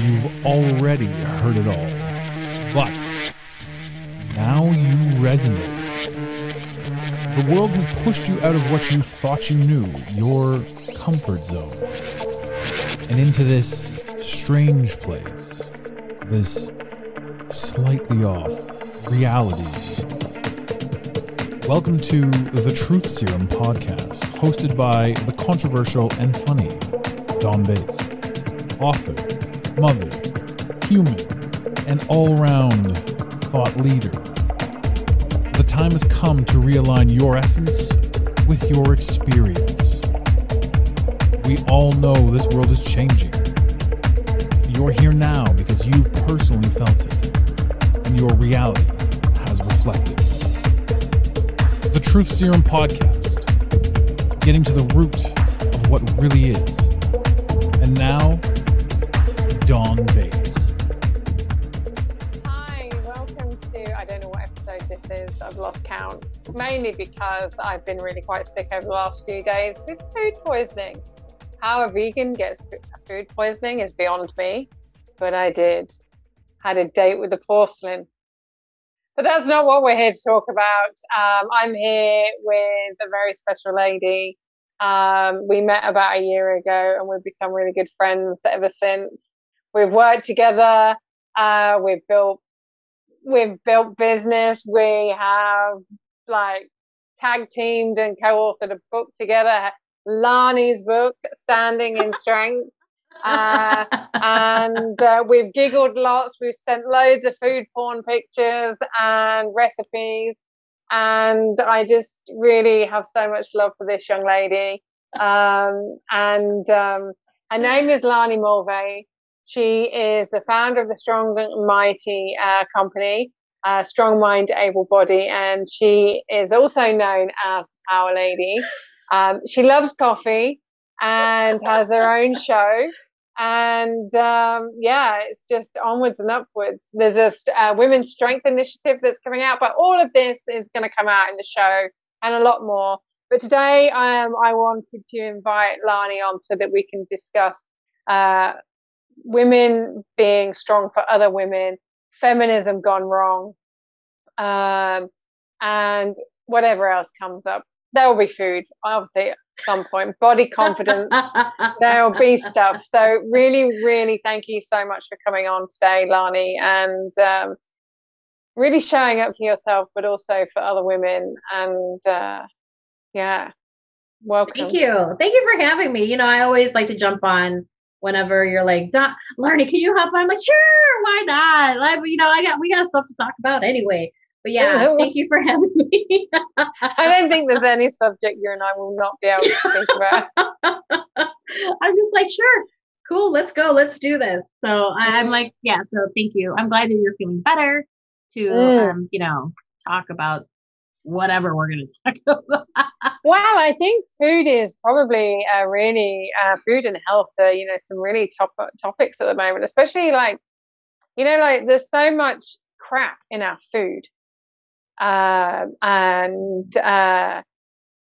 You've already heard it all. But now you resonate. The world has pushed you out of what you thought you knew, your comfort zone, and into this strange place, this slightly off reality. Welcome to the Truth Serum podcast, hosted by the controversial and funny Dawn Bates, author, mother, human, and all round thought leader. The time has come to realign your essence with your experience. We all know this world is changing. You're here now because you've personally felt it, and your reality has reflected. The Truth Serum Podcast, getting to the root of what really is. And now, Dawn Bates. Hi, welcome to I don't know what episode this is. I've lost count. Mainly because I've been really quite sick over the last few days with food poisoning. How a vegan gets food poisoning is beyond me, but I did. Had a date with the porcelain. But that's not what we're here to talk about. Um, I'm here with a very special lady. Um, we met about a year ago and we've become really good friends ever since. We've worked together. Uh, we've built we've built business. We have like tag teamed and co-authored a book together. Laarni's book, Standing in Strength. Uh, and uh, we've giggled lots. We've sent loads of food porn pictures and recipes. And I just really have so much love for this young lady. Um, and um, her name is Laarni Mulvey. She is the founder of the Strong Mighty uh, company, uh, Strong Mind, Able Body, and she is also known as Power Lady. Um, she loves coffee and has her own show. And um, yeah, it's just onwards and upwards. There's a uh, women's strength initiative that's coming out, but all of this is going to come out in the show and a lot more. But today, um, I wanted to invite Laarni on so that we can discuss uh, women being strong for other women, feminism gone wrong, um, and whatever else comes up. There will be food, obviously, at some point, body confidence, there will be stuff. So, really, really thank you so much for coming on today, Laarni, and um, really showing up for yourself, but also for other women. And uh, yeah, welcome. Thank you. Thank you for having me. You know, I always like to jump on whenever you're like, Laarni, can you on? I'm like, sure, why not? Like, you know, I got we got stuff to talk about anyway. But yeah, thank you for having me. I don't think there's any subject you and I will not be able to speak about. I'm just like, sure, cool, let's go, let's do this. So I'm like, yeah, so thank you. I'm glad that you're feeling better to, mm. um, you know, talk about whatever we're going to talk about. well, I think food is probably uh, really uh, food and health are you know some really top topics at the moment, especially like you know like there's so much crap in our food, uh, and uh,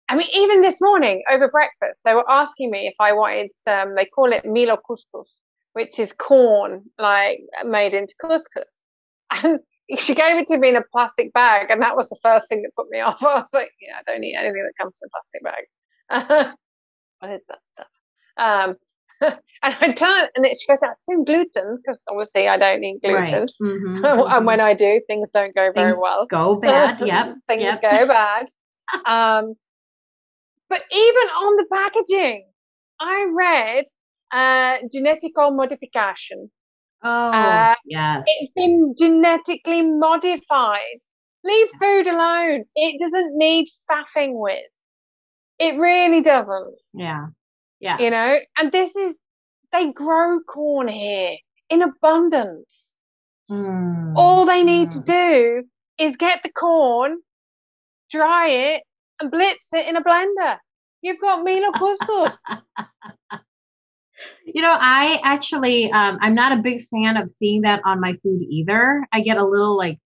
I mean even this morning over breakfast they were asking me if I wanted some. They call it milo couscous, which is corn like made into couscous, and she gave it to me in a plastic bag, and that was the first thing that put me off. I was like, yeah, I don't eat anything that comes in a plastic bag. what is that stuff? Um, and I turn, and it, she goes, that's in gluten, because obviously I don't eat gluten. Right. Mm-hmm, and when I do, things don't go very things well. Go bad, yep. things yep. go bad. Um, but even on the packaging, I read uh, genetical modification. Oh, uh, yes. It's been genetically modified. Leave food alone. It doesn't need faffing with. It really doesn't. Yeah. Yeah. You know, and this is, they grow corn here in abundance. Mm. All they need mm. to do is get the corn, dry it, and blitz it in a blender. You've got Milo couscous. You know, I actually, um, I'm not a big fan of seeing that on my food either. I get a little like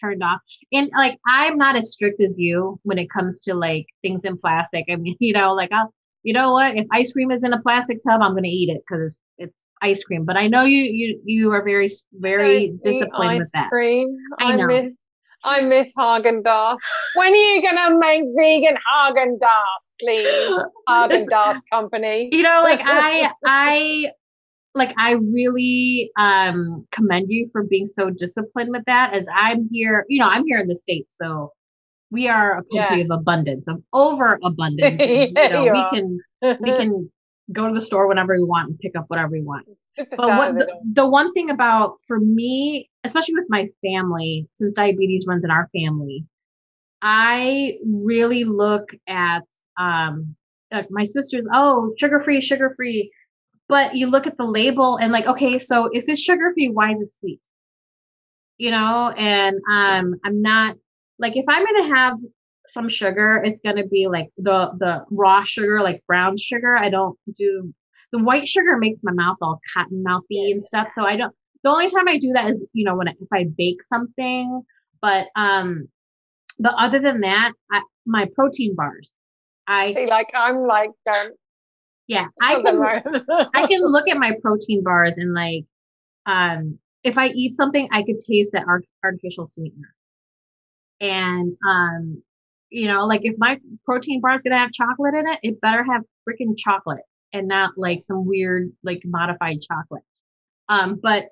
turned off. And like, I'm not as strict as you when it comes to like things in plastic. I mean, you know, like, I'll, you know what? If ice cream is in a plastic tub, I'm going to eat it because it's, it's ice cream, but I know you you you are very very Don't disciplined with ice that. Cream. I I, know. miss I miss Haagen Dazs. When are you gonna make vegan Haagen Dazs, please? Haagen It's- Dazs company. you know like i i like i really um commend you for being so disciplined with that as i'm here you know i'm here in the states so we are a country of abundance of overabundance Yeah, you know you we are. can we can go to the store whenever we want and pick up whatever we want Super but what the, the one thing about for me especially with my family since diabetes runs in our family i really look at um like my sister's oh sugar free sugar free but you look at the label and like okay so if it's sugar free why is it sweet? You know? And um i'm not like if i'm gonna have some sugar it's gonna be like the the raw sugar like brown sugar i don't do the white sugar makes my mouth all cotton mouthy and stuff so i don't the only time i do that is you know when I, if i bake something but um but other than that I, my protein bars i See, like I'm like don't yeah i can. I can look at my protein bars and like, um, if I eat something, I could taste that art- artificial sweetener. And um, you know, like if my protein bar is gonna have chocolate in it, it better have freaking chocolate and not like some weird like modified chocolate. Um, but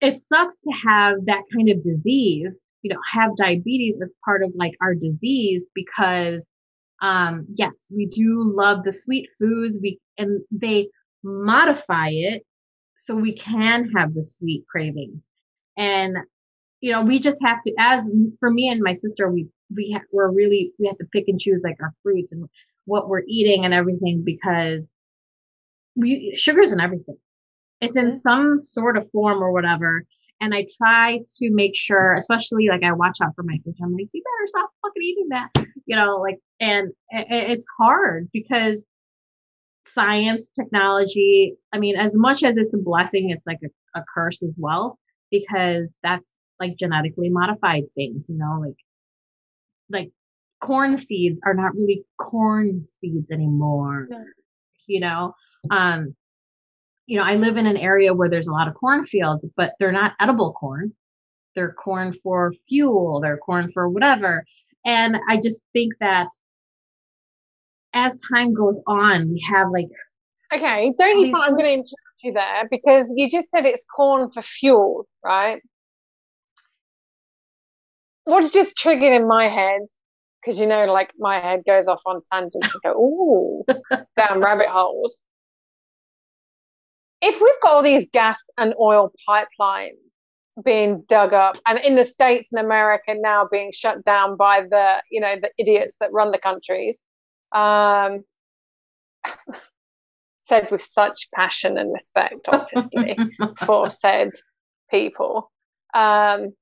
it sucks to have that kind of disease, you know, have diabetes as part of like our disease because um yes, we do love the sweet foods, we and they modify it so we can have the sweet cravings. And you know, we just have to as for me and my sister, we we ha- we're really we have to pick and choose like our fruits and what we're eating and everything because we sugar's in everything. It's in Mhm. some sort of form or whatever. And I try to make sure, especially like I watch out for my sister. I'm like, you better stop fucking eating that, you know, like, and i- i- it's hard because science, technology, I mean, as much as it's a blessing, it's like a, a curse as well because that's like genetically modified things, you know, like, like corn seeds are not really corn seeds anymore, No. you know, um, you know, I live in an area where there's a lot of cornfields, but they're not edible corn. They're corn for fuel, they're corn for whatever. And I just think that as time goes on, we have like, Okay, don't you I'm going to interrupt you there because you just said it's corn for fuel, right? What's just triggered in my head, because you know, like my head goes off on tangents and go, ooh, down rabbit holes. If we've got all these gas and oil pipelines being dug up, and in the States and America now being shut down by the, you know, the idiots that run the countries, um, said with such passion and respect, obviously, for said people. Um,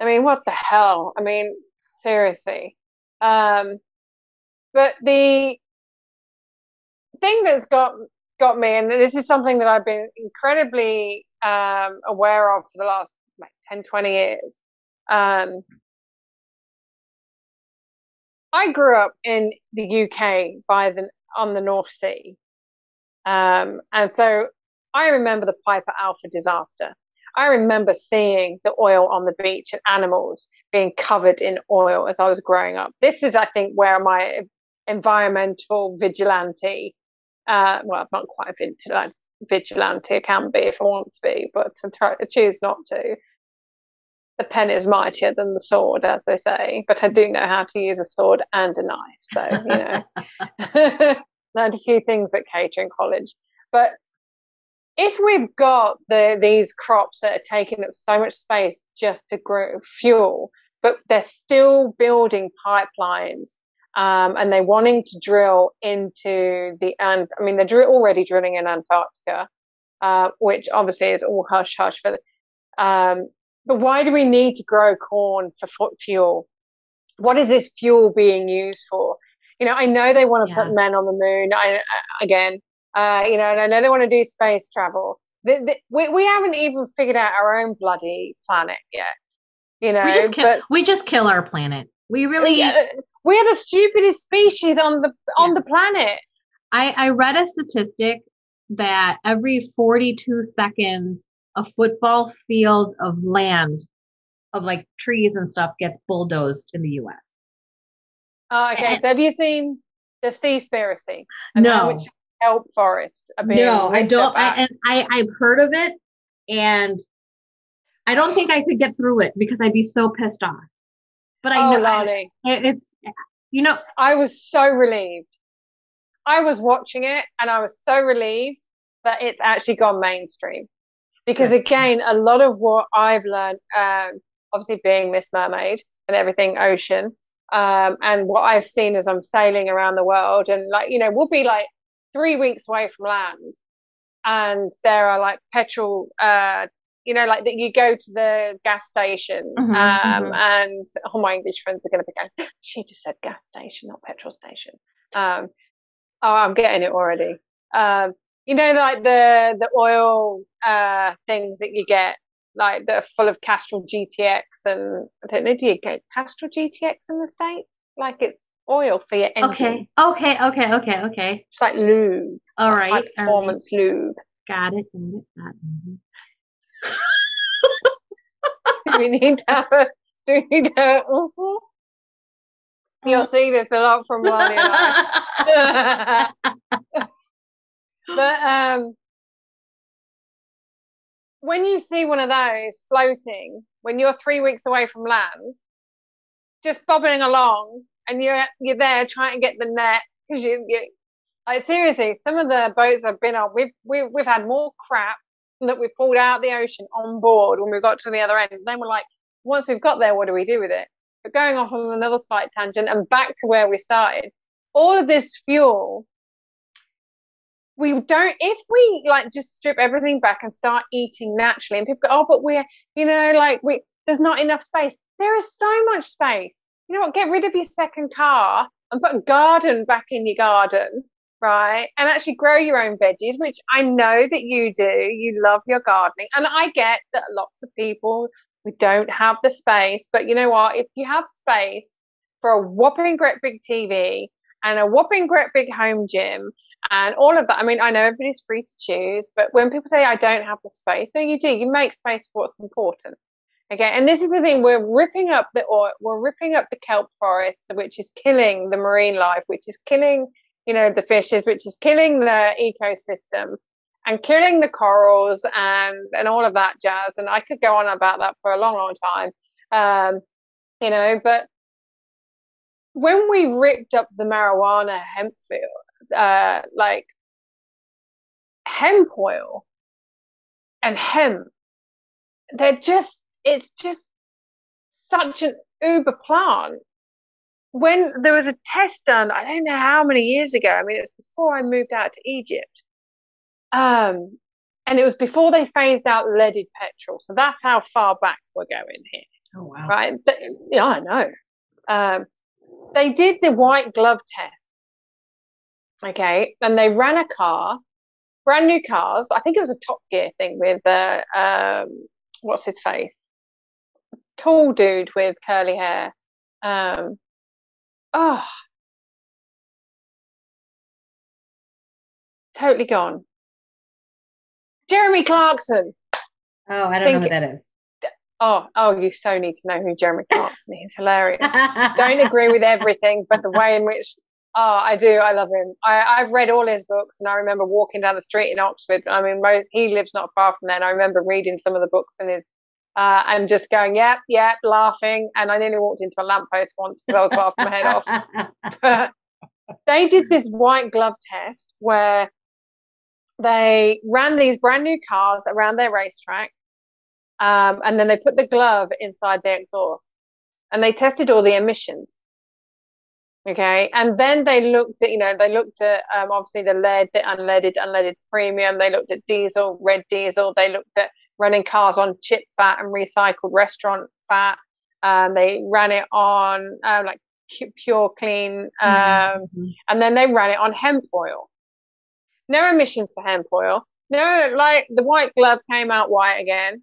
I mean, what the hell? I mean, seriously. Um, but the thing that's got got me, and this is something that I've been incredibly um, aware of for the last like 10, 20 years. Um, I grew up in the UK by the on the North Sea, um, and so I remember the Piper Alpha disaster. I remember seeing the oil on the beach and animals being covered in oil as I was growing up. This is, I think, where my environmental vigilante, uh, well, I'm not quite a vigilante, vigilante, I can be if I want to be, but I, try, I choose not to. The pen is mightier than the sword, as they say, but I do know how to use a sword and a knife. So, you know, learned a few things at catering college. But if we've got the these crops that are taking up so much space just to grow fuel, but they're still building pipelines um, and they're wanting to drill into the and I mean they're dr- already drilling in Antarctica, uh, which obviously is all hush hush for. The, um, but why do we need to grow corn for fu- fuel? What is this fuel being used for? You know, I know they want to Yeah. put men on the moon. I again, uh, you know, and I know they want to do space travel. The, the, we we haven't even figured out our own bloody planet yet. You know, we just kill, but we just kill our planet. We really, yeah, we're the stupidest species on the on Yeah. the planet. I, I read a statistic that every 42 seconds, a football field of land, of like trees and stuff, gets bulldozed in the US. Oh, okay. And- So have you seen the Seaspiracy? And how No. much kelp forest are being No, I don't. I, and I, I've heard of it, and I don't think I could get through it because I'd be so pissed off. But I oh, know I- it- it's, you know, I was so relieved. I was watching it and I was so relieved that it's actually gone mainstream. Because Good. again, a lot of what I've learned, um, obviously being Miss Mermaid and everything ocean, um, and what I've seen as I'm sailing around the world, and like, you know, we'll be like three weeks away from land, and there are like petrol, uh, you know, like that you go to the gas station, Mhm, um, mhm. and all my English friends are going to be going, she just said gas station, not petrol station. Um, oh, I'm getting it already. Um, you know, like the the oil uh things that you get, like that are full of Castrol GTX, and I don't know, do you get Castrol GTX in the states? Like it's oil for your engine. okay, okay, okay, okay, okay. It's like lube, All like right, all right. performance lube. Got it, got it, got it. Do we need to have a? Do we need to? mhm. You'll see this a lot from Laarni but um, when you see one of those floating, when you're three weeks away from land, just bobbing along, and you're you're there trying to get the net because you you like seriously, some of the boats I've been on, we've we've we've had more crap that we pulled out of the ocean on board when we got to the other end. And then we're like, once we've got there, what do we do with it? But going off on another slight tangent and back to where we started, all of this fuel we don't if we like just strip everything back and start eating naturally and people go oh but we're you know like we there's not enough space there is so much space you know what get rid of your second car and put a garden back in your garden right and actually grow your own veggies which i know that you do you love your gardening and i get that lots of people we don't have the space but you know what if you have space for a whopping great big tv and a whopping great big home gym and all of that. I mean, I know everybody's free to choose, but when people say I don't have the space, no, you do. You make space for what's important. Okay, and this is the thing: we're ripping up the oil, we're ripping up the kelp forests, which is killing the marine life, which is killing, you know, the fishes, which is killing the ecosystems, and killing the corals and and all of that jazz. And I could go on about that for a long, long time, um, you know. But when we ripped up the marijuana hemp field uh, like hemp oil and hemp. They're just, it's just such an uber plant. When there was a test done, I don't know how many years ago. I mean, it was before I moved out to Egypt. Um, and it was before they phased out leaded petrol. So that's how far back we're going here Oh wow. right? Yeah, I know. Um, they did the white glove test, okay, and they ran a car, brand new cars. I think it was a Top Gear thing with uh, um, what's his face, tall dude with curly hair. Um, oh, totally gone. Jeremy Clarkson. Oh, I don't Think- know who that is. Oh, oh, you so need to know who Jeremy Clarkson is. He's hilarious. don't agree with everything, but the way in which oh, I do, I love him. I, I've read all his books, and I remember walking down the street in Oxford. I mean, most, he lives not far from there, and I remember reading some of the books in his. Uh, and just going, yep, yep, laughing, and I nearly walked into a lamppost once because I was laughing my head off. But they did this white glove test where they ran these brand new cars around their racetrack, um, and then they put the glove inside the exhaust, and they tested all the emissions. Okay, and then they looked at, you know, they looked at um, obviously the lead, the unleaded, unleaded premium. They looked at diesel, red diesel. They looked at running cars on chip fat and recycled restaurant fat. Um, they ran it on um, like pure clean, um, Mhm. and then they ran it on hemp oil. No emissions for hemp oil. No, like the white glove came out white again.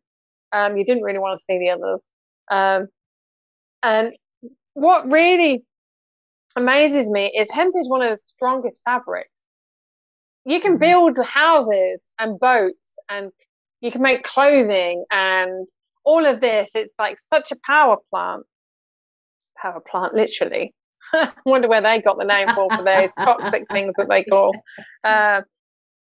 Um, you didn't really want to see the others. Um, and what really amazes me is hemp is one of the strongest fabrics. you can Mhm. build houses and boats and you can make clothing and all of this. It's like such a power plant. Power plant, literally. I wonder where they got the name for for those toxic things that they call. Uh,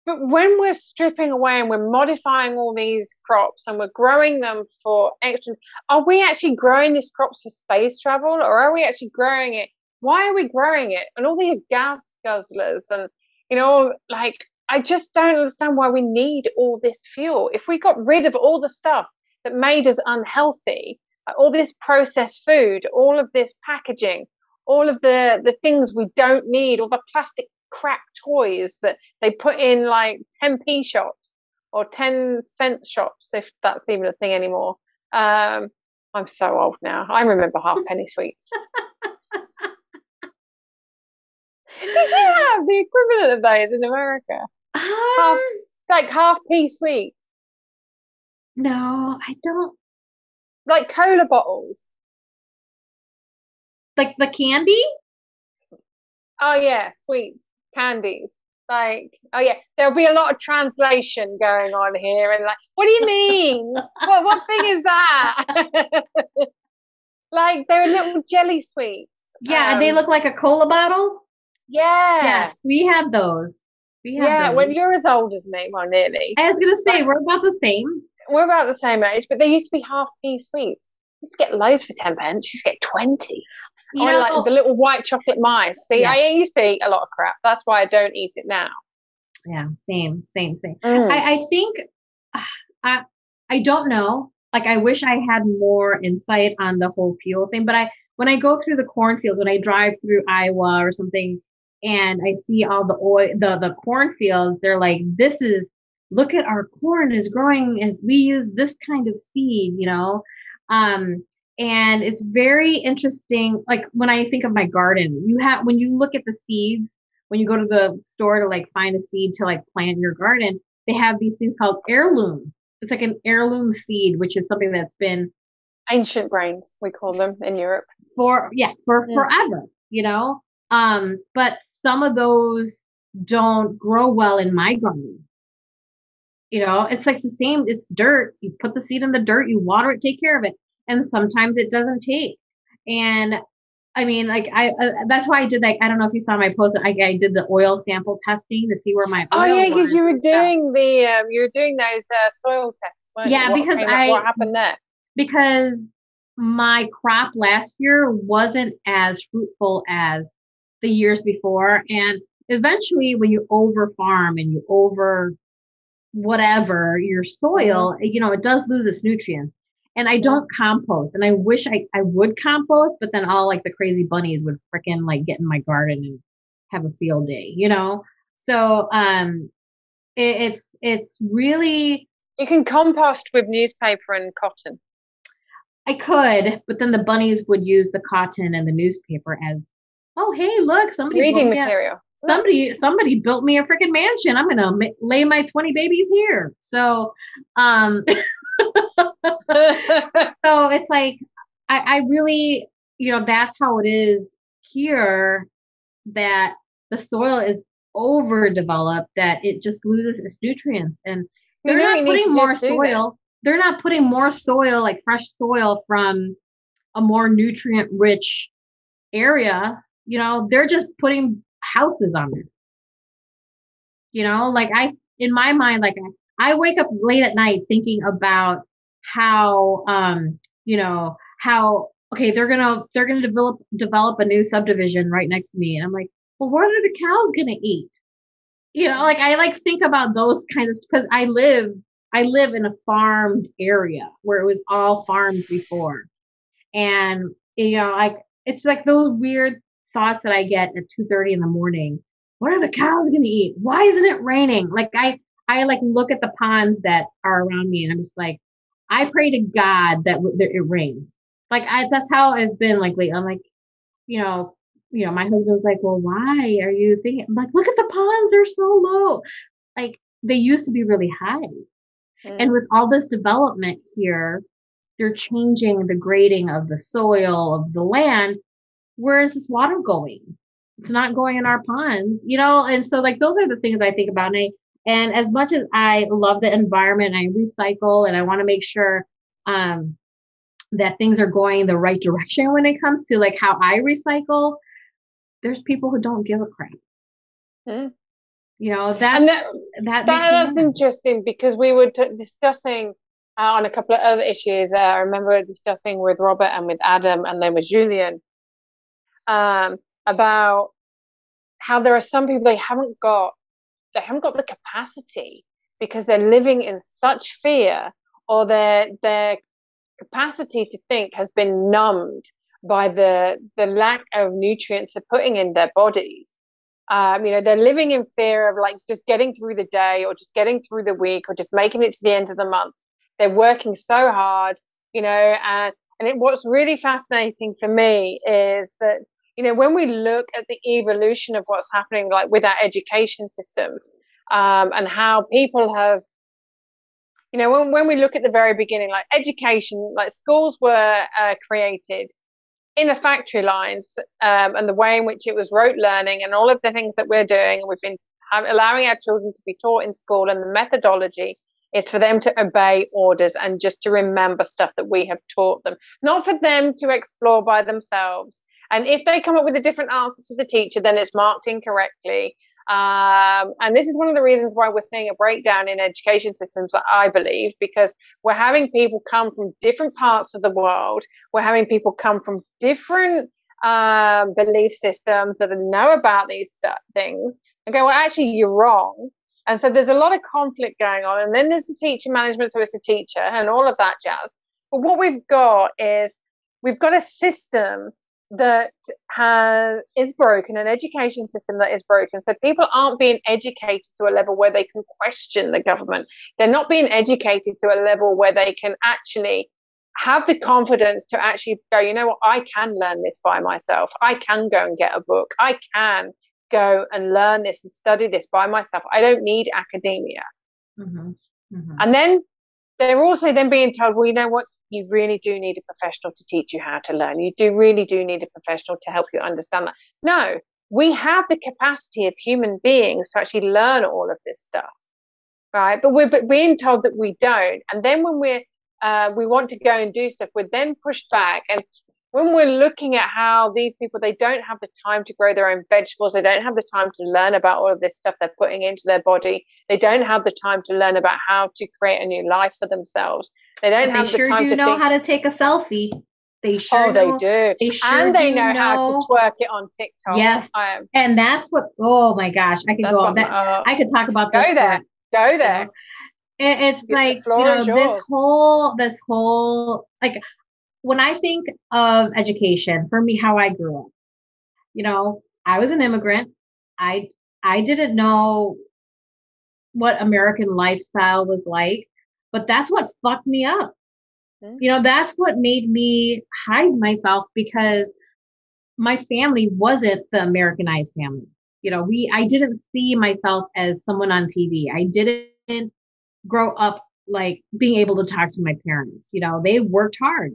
but when we're stripping away and we're modifying all these crops and we're growing them for extra, are we actually growing these crops for space travel or are we actually growing it? Why are we growing it? And all these gas guzzlers and, you know, like, I just don't understand why we need all this fuel. If we got rid of all the stuff that made us unhealthy, all this processed food, all of this packaging, all of the, the things we don't need, all the plastic crap toys that they put in like 10p shops or 10 cent shops, if that's even a thing anymore. Um, I'm so old now. I remember halfpenny sweets. Did you have the equivalent of those in America? Um, Like half p sweets, no, I don't like cola bottles. like the candy. Oh yeah, sweets, candies. Like, oh yeah, there'll be a lot of translation going on here, and like, what do you mean? what what thing is that? like, they're little jelly sweets. Yeah, and they Um, look like a cola bottle. Yeah, Yes, we have those. We have yeah. those. When you're as old as me, well, nearly. I was gonna say we're about the same. We're about the same age, but they used to be half p sweets. You used to get loads for ten pence. You used to get twenty. You I know, like the little white chocolate mice. See, Yeah. I used to eat a lot of crap. That's why I don't eat it now. yeah, same, same, same. Mm. I, I think I I don't know. Like I wish I had more insight on the whole fuel thing, but I when I go through the cornfields, when I drive through Iowa or something, and I see all the oil, the the cornfields, they're like, this is look at our corn is growing, and we use this kind of seed, you know. Um, and it's very interesting. Like when I think of my garden, you have when you look at the seeds, when you go to the store to like find a seed to like plant your garden, they have these things called heirloom. It's like an heirloom seed, which is something that's been Ancient grains, we call them in Europe. for yeah for Mm. forever, you know. Um, but some of those don't grow well in my garden. You know, it's like the same. It's dirt. You put the seed in the dirt, you water it, take care of it, and sometimes it doesn't take. And I mean, like I, uh, that's why I did like I don't know if you saw my post. I, I did the oil sample testing to see where my Oh yeah, because you were and stuff. doing the um, you were doing those uh, soil tests. Yeah, you? Because up- I- what happened there? because my crop last year wasn't as fruitful as the years before. And eventually, when you over farm and you over whatever your soil, you know, it does lose its nutrients. And I don't compost, and I wish I, I would compost, but then all like the crazy bunnies would frickin' like get in my garden and have a field day, you know? So, um, it, it's, it's really, You can compost with newspaper and cotton. I could, but then the bunnies would use the cotton and the newspaper as, oh hey, look, somebody Reading built me a- somebody somebody built me a freaking mansion. I'm gonna ma- lay my 20 babies here. So, um, so it's like I, I really, you know, that's how it is here. That the soil is overdeveloped, that it just loses its nutrients, and they're not what you need putting more just do then? soil. They're not putting more soil, like fresh soil from a more nutrient rich area. You know, they're just putting houses on there. You know, like I, in my mind, like I, I wake up late at night thinking about how, um, you know, how, okay, they're gonna, they're gonna develop, develop a new subdivision right next to me. And I'm like, well, what are the cows gonna eat? You know, like I like think about those kinds of, cause I live, I live in a farmed area where it was all farms before. And, you know, like, it's like those weird thoughts that I get at 2.30 in the morning. What are the cows going to eat? Why isn't it raining? Like I, I like look at the ponds that are around me and I'm just like, I pray to God that w- that it rains. Like I, that's how I've been like lately. I'm like, you know, you know, my husband's like, well, why are you thinking? I'm like, look at the ponds. They're so low. Like they used to be really high. Mm. And with all this development here, they're changing the grading of the soil of the land. Where is this water going? it's not going in our ponds, you know? And so like those are the things I think about. And, I, and as much as I love the environment, I recycle and I want to make sure um, that things are going the right direction when it comes to like how I recycle. There's people who don't give a crap. Mm. You know that's that, that, that that's interesting because we were t- discussing uh, on a couple of other issues. Uh, I remember discussing with Robert and with Adam and then with Julian um, about how there are some people they haven't got they haven't got the capacity because they're living in such fear or their their capacity to think has been numbed by the the lack of nutrients they're putting in their bodies. Um, you know, they're living in fear of like just getting through the day or just getting through the week or just making it to the end of the month. They're working so hard, you know, and and it, what's really fascinating for me is that you know when we look at the evolution of what's happening like with our education systems um, and how people have you know, when, when we look at the very beginning, like education, like schools were uh, created in the factory lines um, and the way in which it was rote learning and all of the things that we're doing, and we've been allowing our children to be taught in school, and the methodology is for them to obey orders and just to remember stuff that we have taught them, not for them to explore by themselves. And if they come up with a different answer to the teacher, then it's marked incorrectly. Um, and this is one of the reasons why we're seeing a breakdown in education systems, I believe, because we're having people come from different parts of the world. We're having people come from different um, belief systems that know about these st- things and go, well, actually, you're wrong. And so there's a lot of conflict going on. And then there's the teacher management, so it's a teacher and all of that jazz. But what we've got is we've got a system that has is broken, an education system that is broken. So people aren't being educated to a level where they can question the government. They're not being educated to a level where they can actually have the confidence to actually go, you know what, I can learn this by myself. I can go and get a book. I can go and learn this and study this by myself. I don't need academia. Mm-hmm. Mm-hmm. And then they're also then being told, well, you know what, you really do need a professional to teach you how to learn. You do really do need a professional to help you understand that. No, we have the capacity of human beings to actually learn all of this stuff, right? But we're being told that we don't. And then when we're uh, we want to go and do stuff, we're then pushed back and when we're looking at how these people they don't have the time to grow their own vegetables they don't have the time to learn about all of this stuff they're putting into their body they don't have the time to learn about how to create a new life for themselves they don't have they the sure time do to know think, how to take a selfie. They sure oh know, they do. they sure and they know, know, how to twerk it on tiktok. Yes. Um, and that's what oh my gosh i could go on that uh, i could talk about go this there for, go there. know? it's like you know this whole this whole like when I think of education, for me, how I grew up, you know, I was an immigrant. I I didn't know what American lifestyle was like, but that's what fucked me up. Mm-hmm. You know, that's what made me hide myself because my family wasn't the Americanized family. You know, we I didn't see myself as someone on TV. I didn't grow up like being able to talk to my parents. You know, they worked hard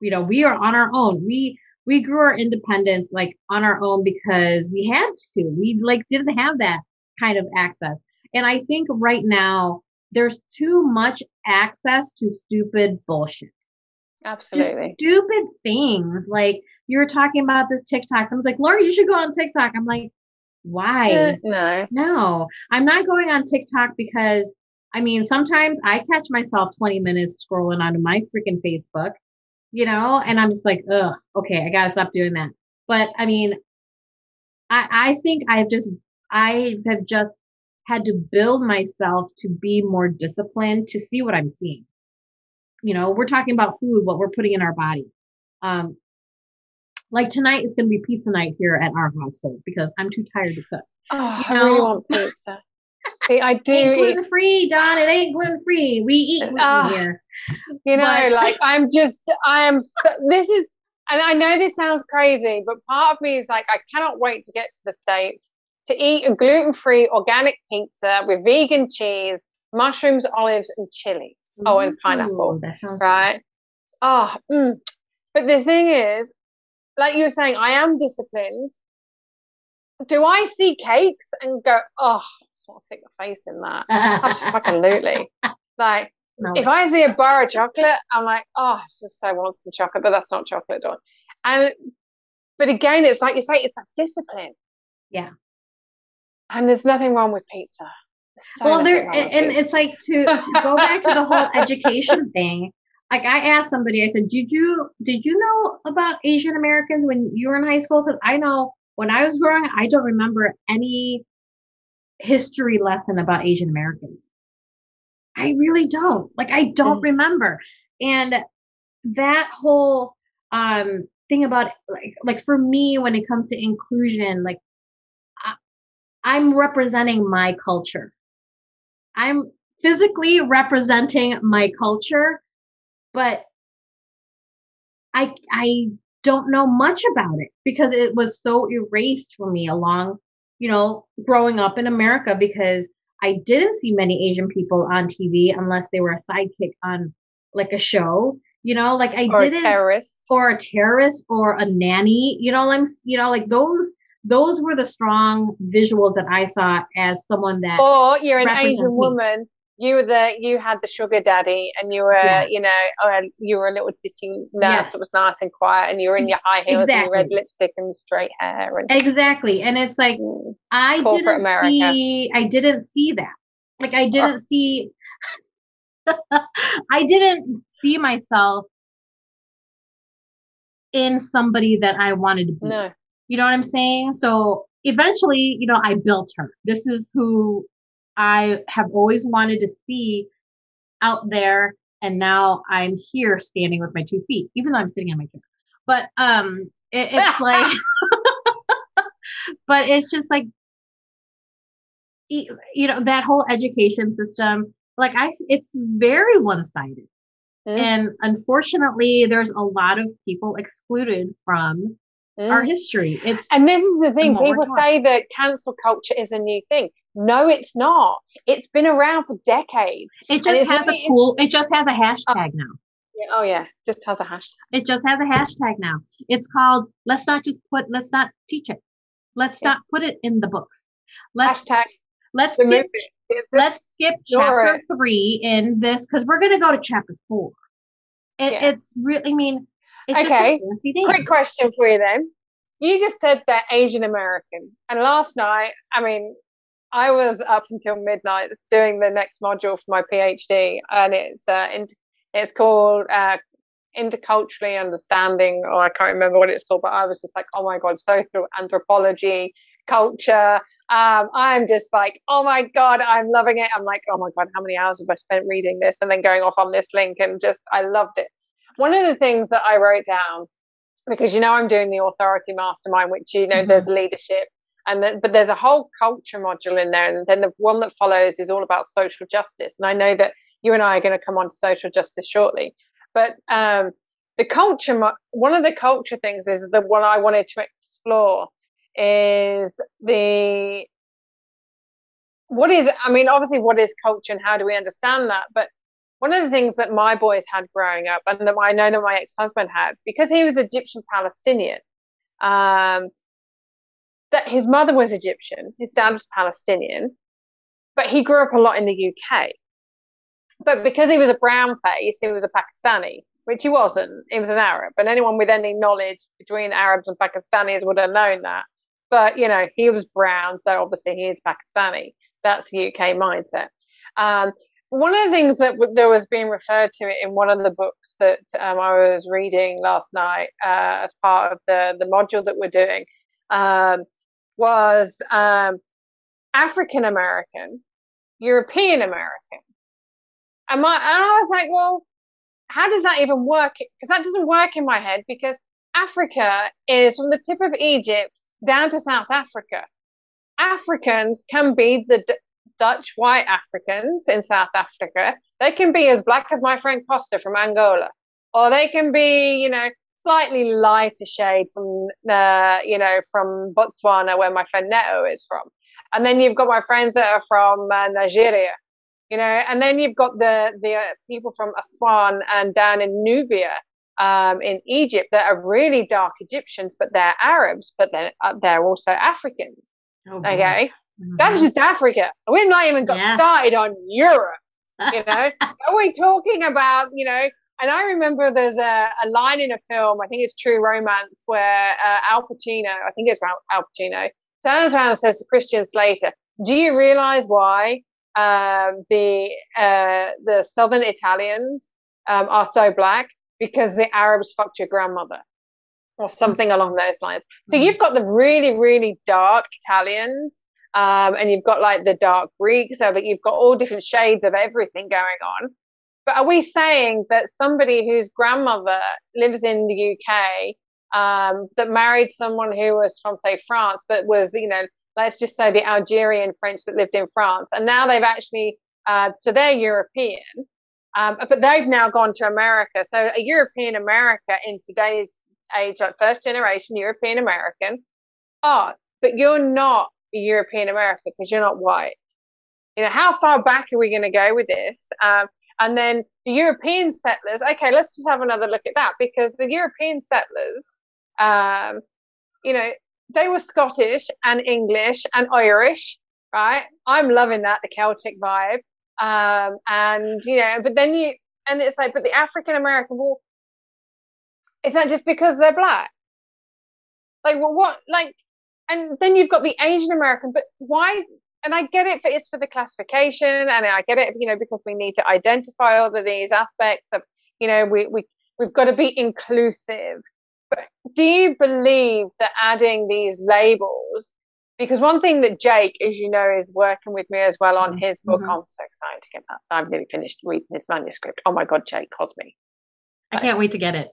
you know, we are on our own. We we grew our independence like on our own because we had to. We like didn't have that kind of access. And I think right now there's too much access to stupid bullshit. Absolutely. Just stupid things. Like you were talking about this TikTok. Someone's like, Laura, you should go on TikTok. I'm like, why? Uh, no. No. I'm not going on TikTok because I mean, sometimes I catch myself 20 minutes scrolling onto my freaking Facebook you know, and I'm just like, ugh, okay, I gotta stop doing that. But I mean, I I think I've just I have just had to build myself to be more disciplined to see what I'm seeing. You know, we're talking about food, what we're putting in our body. Um, like tonight, it's gonna be pizza night here at our household because I'm too tired to cook. Oh, you know? I really want pizza. See, I do gluten free, Dawn. It ain't gluten free. We eat gluten uh, here. You know, but, like I'm just, I am. So, this is, and I know this sounds crazy, but part of me is like, I cannot wait to get to the states to eat a gluten free organic pizza with vegan cheese, mushrooms, olives, and chilies. Ooh, oh, and pineapple. right? Good. Oh, mm. but the thing is, like you were saying, I am disciplined do I see cakes and go, oh, I just want to stick my face in that? Absolutely. like, no. if I see a bar of chocolate, I'm like, oh, I just so want some chocolate, but that's not chocolate, Dawn. And but again, it's like you say, it's that discipline. Yeah. And there's nothing wrong with pizza. So well, there, and, and it's like to, to go back to the whole education thing. Like I asked somebody, I said, "Did you did you know about Asian Americans when you were in high school?" Because I know when I was growing, I don't remember any history lesson about Asian Americans. I really don't. Like I don't mm. remember. And that whole um thing about like like for me when it comes to inclusion, like I'm representing my culture. I'm physically representing my culture, but I I don't know much about it because it was so erased for me along, you know, growing up in America because I didn't see many Asian people on TV unless they were a sidekick on like a show. You know, like I or didn't a terrorist. or a terrorist or a nanny. You know, I'm you know like those those were the strong visuals that I saw as someone that. Or you're an Asian me. woman you were the you had the sugar daddy and you were yeah. you know uh, you were a little ditty nurse yes. that was nice and quiet and you were in your high heels exactly. and red lipstick and straight hair and exactly and it's like mm, i didn't America. see i didn't see that like i didn't see i didn't see myself in somebody that i wanted to be no. You know what i'm saying so eventually you know i built her this is who I have always wanted to see out there. And now I'm here standing with my two feet, even though I'm sitting on my chair. But um, it, it's like, but it's just like, you know, that whole education system, like I, it's very one sided. Mm. And unfortunately, there's a lot of people excluded from mm. our history. It's and this is the thing. People say that cancel culture is a new thing. No, it's not. It's been around for decades. It just has a cool. It just has a hashtag oh, now. Yeah, oh yeah, just has a hashtag. It just has a hashtag now. It's called. Let's not just put. Let's not teach it. Let's yeah. not put it in the books. Let's hashtag. Let's skip. Let's skip chapter three in this because we're going to go to chapter four. It, yeah. It's really. I mean, okay. Quick question for you then. You just said that Asian American, and last night, I mean, I was up until midnight doing the next module for my PhD, and it's uh, in, it's called uh, interculturally understanding, or I can't remember what it's called, but I was just like, oh my god, social anthropology, culture. Um, I'm just like, oh my god, I'm loving it. I'm like, oh my god, how many hours have I spent reading this, and then going off on this link, and just I loved it. One of the things that I wrote down because you know I'm doing the authority mastermind, which you know mm-hmm. there's leadership and the, but there's a whole culture module in there and then the one that follows is all about social justice and i know that you and i are going to come on to social justice shortly but um, the culture one of the culture things is the one i wanted to explore is the what is i mean obviously what is culture and how do we understand that but one of the things that my boys had growing up and that i know that my ex-husband had because he was egyptian palestinian um, that his mother was Egyptian, his dad was Palestinian, but he grew up a lot in the UK. But because he was a brown face, he was a Pakistani, which he wasn't. He was an Arab. And anyone with any knowledge between Arabs and Pakistanis would have known that. But, you know, he was brown, so obviously he is Pakistani. That's the UK mindset. Um, one of the things that there was being referred to in one of the books that um, I was reading last night uh, as part of the, the module that we're doing um, was um, African American, European American. And, my, and I was like, well, how does that even work? Because that doesn't work in my head because Africa is from the tip of Egypt down to South Africa. Africans can be the Dutch white Africans in South Africa. They can be as black as my friend Costa from Angola. Or they can be, you know, slightly lighter shade from uh, you know from Botswana where my friend Neto is from, and then you've got my friends that are from uh, Nigeria, you know, and then you've got the the uh, people from Aswan and down in Nubia. um, in Egypt that are really dark Egyptians, but they're Arabs, but they're, uh, they're also Africans. Oh, Okay. That's just Africa. We've not even got Yeah. started on Europe. You know, are we talking about, you know, and I remember there's a, a line in a film, I think it's True Romance, where uh, Al Pacino, I think it's Al- Pacino, turns around and says to Christian Slater, Do you realize why um, the uh, the Southern Italians um, are so black? Because the Arabs fucked your grandmother, or something along those lines. So Mhm. you've got the really, really dark Italians, um, and you've got like the dark Greeks, so but you've got all different shades of everything going on. But are we saying that somebody whose grandmother lives in the UK, um, that married someone who was from, say, France, but was, you know, let's just say the Algerian French that lived in France, and now they've actually, uh, so they're European, um, but they've now gone to America. So a European America in today's age, like first generation European American, oh, but you're not European America because you're not white. You know, how far back are we going to go with this? Um, and then the European settlers, okay, let's just have another look at that because the European settlers, um, you know, they were Scottish and English and Irish, right? I'm loving that, the Celtic vibe. Um, and, you know, but then you, and it's like, but the African American, well, it's not just because they're black. Like, well, what, like, and then you've got the Asian American, but why? And I get it for it's for the classification, and I get it, you know, because we need to identify all of these aspects of, you know, we we we've got to be inclusive. But do you believe that adding these labels? Because one thing that Jake, as you know, is working with me as well on his book. Mhm. I'm so excited to get that. I've nearly finished reading his manuscript. Oh my God, Jake Cosme. I can't wait to get it.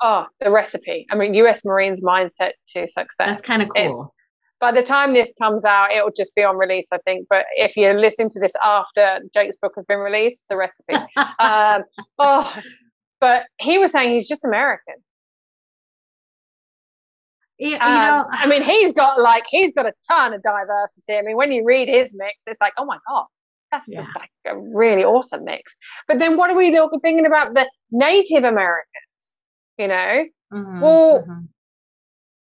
Oh, the recipe. I mean, U.S. Marines mindset to success. That's kind of It's- cool. by the time this comes out, it'll just be on release, I think. But if you're listening to this after Jake's book has been released, the recipe. um, oh, but he was saying he's just American. you, you Um, know, I mean, he's got like he's got a ton of diversity. I mean, when you read his mix, it's like, oh my god, that's just like a really awesome mix. But then, what are we thinking about the Native Americans? You know, mhm, well, mhm.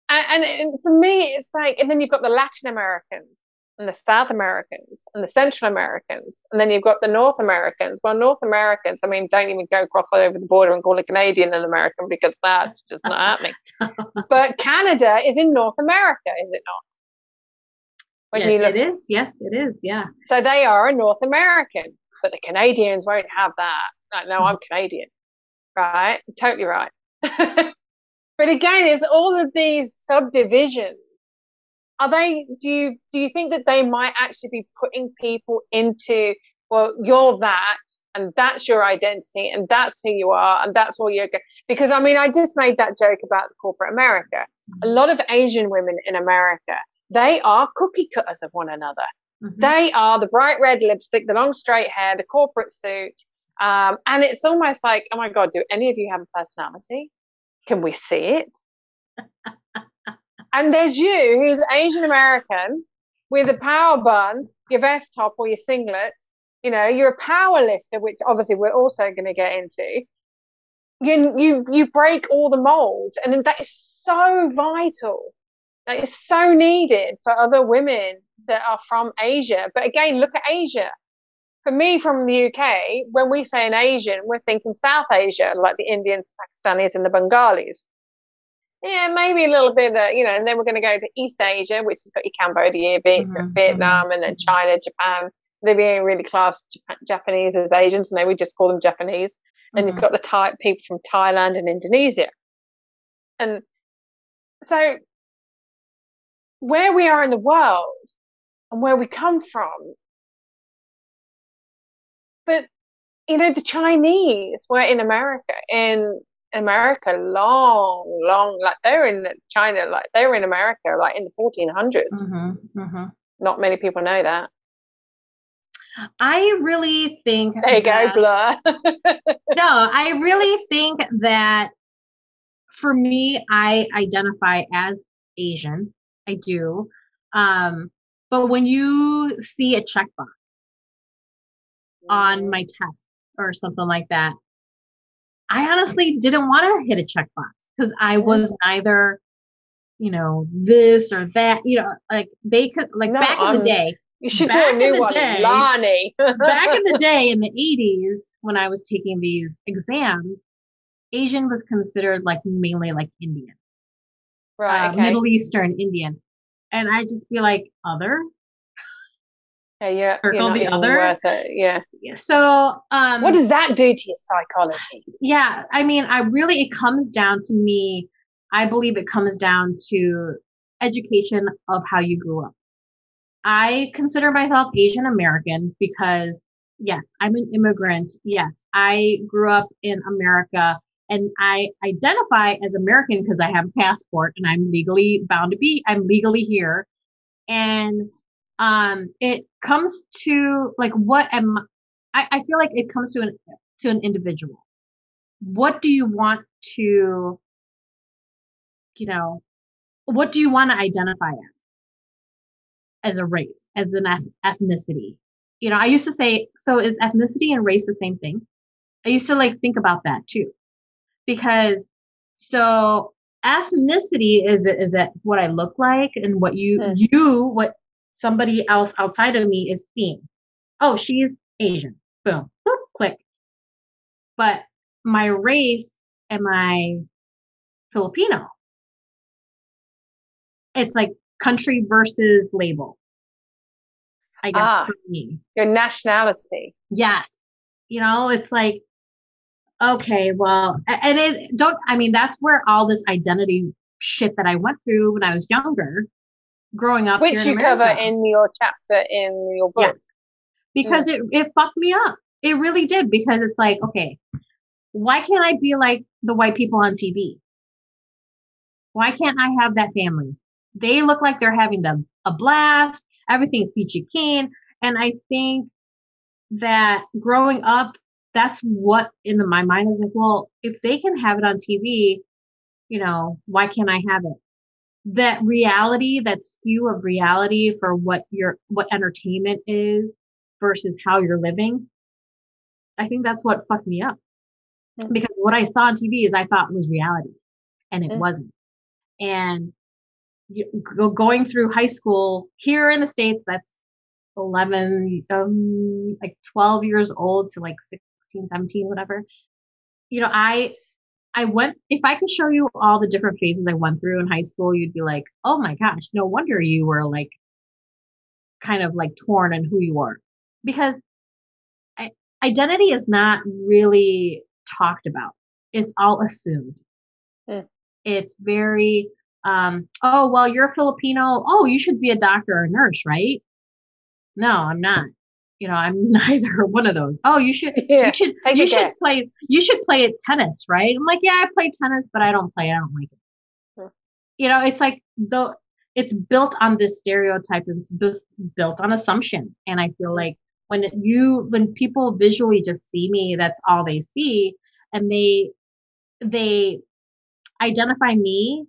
and, and, for me, it's like, and then you've got the Latin Americans and the South Americans and the Central Americans, and then you've got the North Americans. Well, North Americans, I mean, don't even go cross over the border and call a Canadian an American because that's just not happening. But Canada is in North America, is it not? When Yeah, you look, it is. Yes, it is. Yeah. so they are a North American, but the Canadians won't have that. Like, no, I'm Canadian, right? Totally right. but again, it's all of these subdivisions. Are they? Do you do you think that they might actually be putting people into? Well, you're that, and that's your identity, and that's who you are, and that's all you're. Go-. Because I mean, I just made that joke about corporate America. A lot of Asian women in America, they are cookie cutters of one another. Mhm. They are the bright red lipstick, the long straight hair, the corporate suit. Um, and it's almost like, oh my God, do any of you have a personality? Can we see it? and there's you, who's Asian American, with a power bun, your vest top or your singlet. You know, you're a power lifter, which obviously we're also going to get into. You, you, you break all the molds. And that is so vital. That is so needed for other women that are from Asia. But again, look at Asia. For me, from the UK, when we say an Asian, we're thinking South Asia, like the Indians, Pakistanis, and the Bengalis. Yeah, maybe a little bit, of, you know, and then we're going to go to East Asia, which has got your Cambodia, Viet- Mhm, Vietnam, and then China, Japan. They're being really classed Jap- Japanese as Asians. No, we just call them Japanese. And you've Mhm. got the Thai people from Thailand and Indonesia. And so where we are in the world and where we come from. But you know, the Chinese were in America in America long, long like they were in China, like they were in America like in the 1400s. Mhm, mhm. Not many people know that. I really think There you go, that- blur. no, I really think that for me, I identify as Asian. I do. Um, but when you see a checkbox on my test or something like that, I honestly didn't want to hit a checkbox because I was neither, you know, this or that. You know, like they could like No, back in I'm- the day, You should do in a new one, day- Laarni. back in the day in the 80s when I was taking these exams, Asian was considered like mainly like Indian, right, uh, okay. Middle Eastern Indian. And I just be like, other? Yeah, yeah, Circle you're the other? worth it. Yeah. So, um, What does that do to your psychology? yeah, I mean, I really, it comes down to me. I believe it comes down to education of how you grew up. I consider myself Asian American because, yes, I'm an immigrant. Yes, I grew up in America and I identify as American because I have a passport and I'm legally bound to be, I'm legally here. And, um, it comes to like, what am I, I feel like it comes to an, to an individual. What do you want to, you know, what do you want to identify as? As a race, as an eth- ethnicity. You know, I used to say, so is ethnicity and race the same thing? I used to like think about that too. Because so ethnicity is is it what I look like and what you Mm. you what somebody else outside of me is seeing. Oh, she's Asian. Boom. Boop, click. But my race am I Filipino? It's like country versus label. I guess Ah. for me. Your nationality. Yes. You know, it's like, okay, well, and it don't, I mean, that's where all this identity shit that I went through when I was younger, growing up. here Which you cover in your chapter in your book. Yes. Because it, it fucked me up. It really did. Because it's like, okay, why can't I be like the white people on TV? Why can't I have that family? They look like they're having them a blast. Everything's peachy keen. And I think that growing up, that's what in the, my mind is like, well, if they can have it on TV, you know, why can't I have it? That reality, that skew of reality for what your, what entertainment is versus how you're living. I think that's what fucked me up Mm. because what I saw on TV is I thought was reality and it Mm. wasn't. And you, go, going through high school here in the States, that's 11, um, like 12 years old to like 16, 17, whatever. You know, I, I went, if I could show you all the different phases I went through in high school, you'd be like, oh my gosh, no wonder you were like kind of like torn in who you are. Because I, identity is not really talked about. It's all assumed. Mm. It's very, um, oh, well, you're Filipino. Oh, you should be a doctor or a nurse, right? No, I'm not. You know, I'm neither one of those. Oh, you should, Yeah. you should, you should guess. play, you should play at tennis, right? I'm like, yeah, I play tennis, but I don't play. I don't like it. Hmm. You know, it's like the, it's built on this stereotype it's built on assumption. And I feel like when you, when people visually just see me, that's all they see. And they, they identify me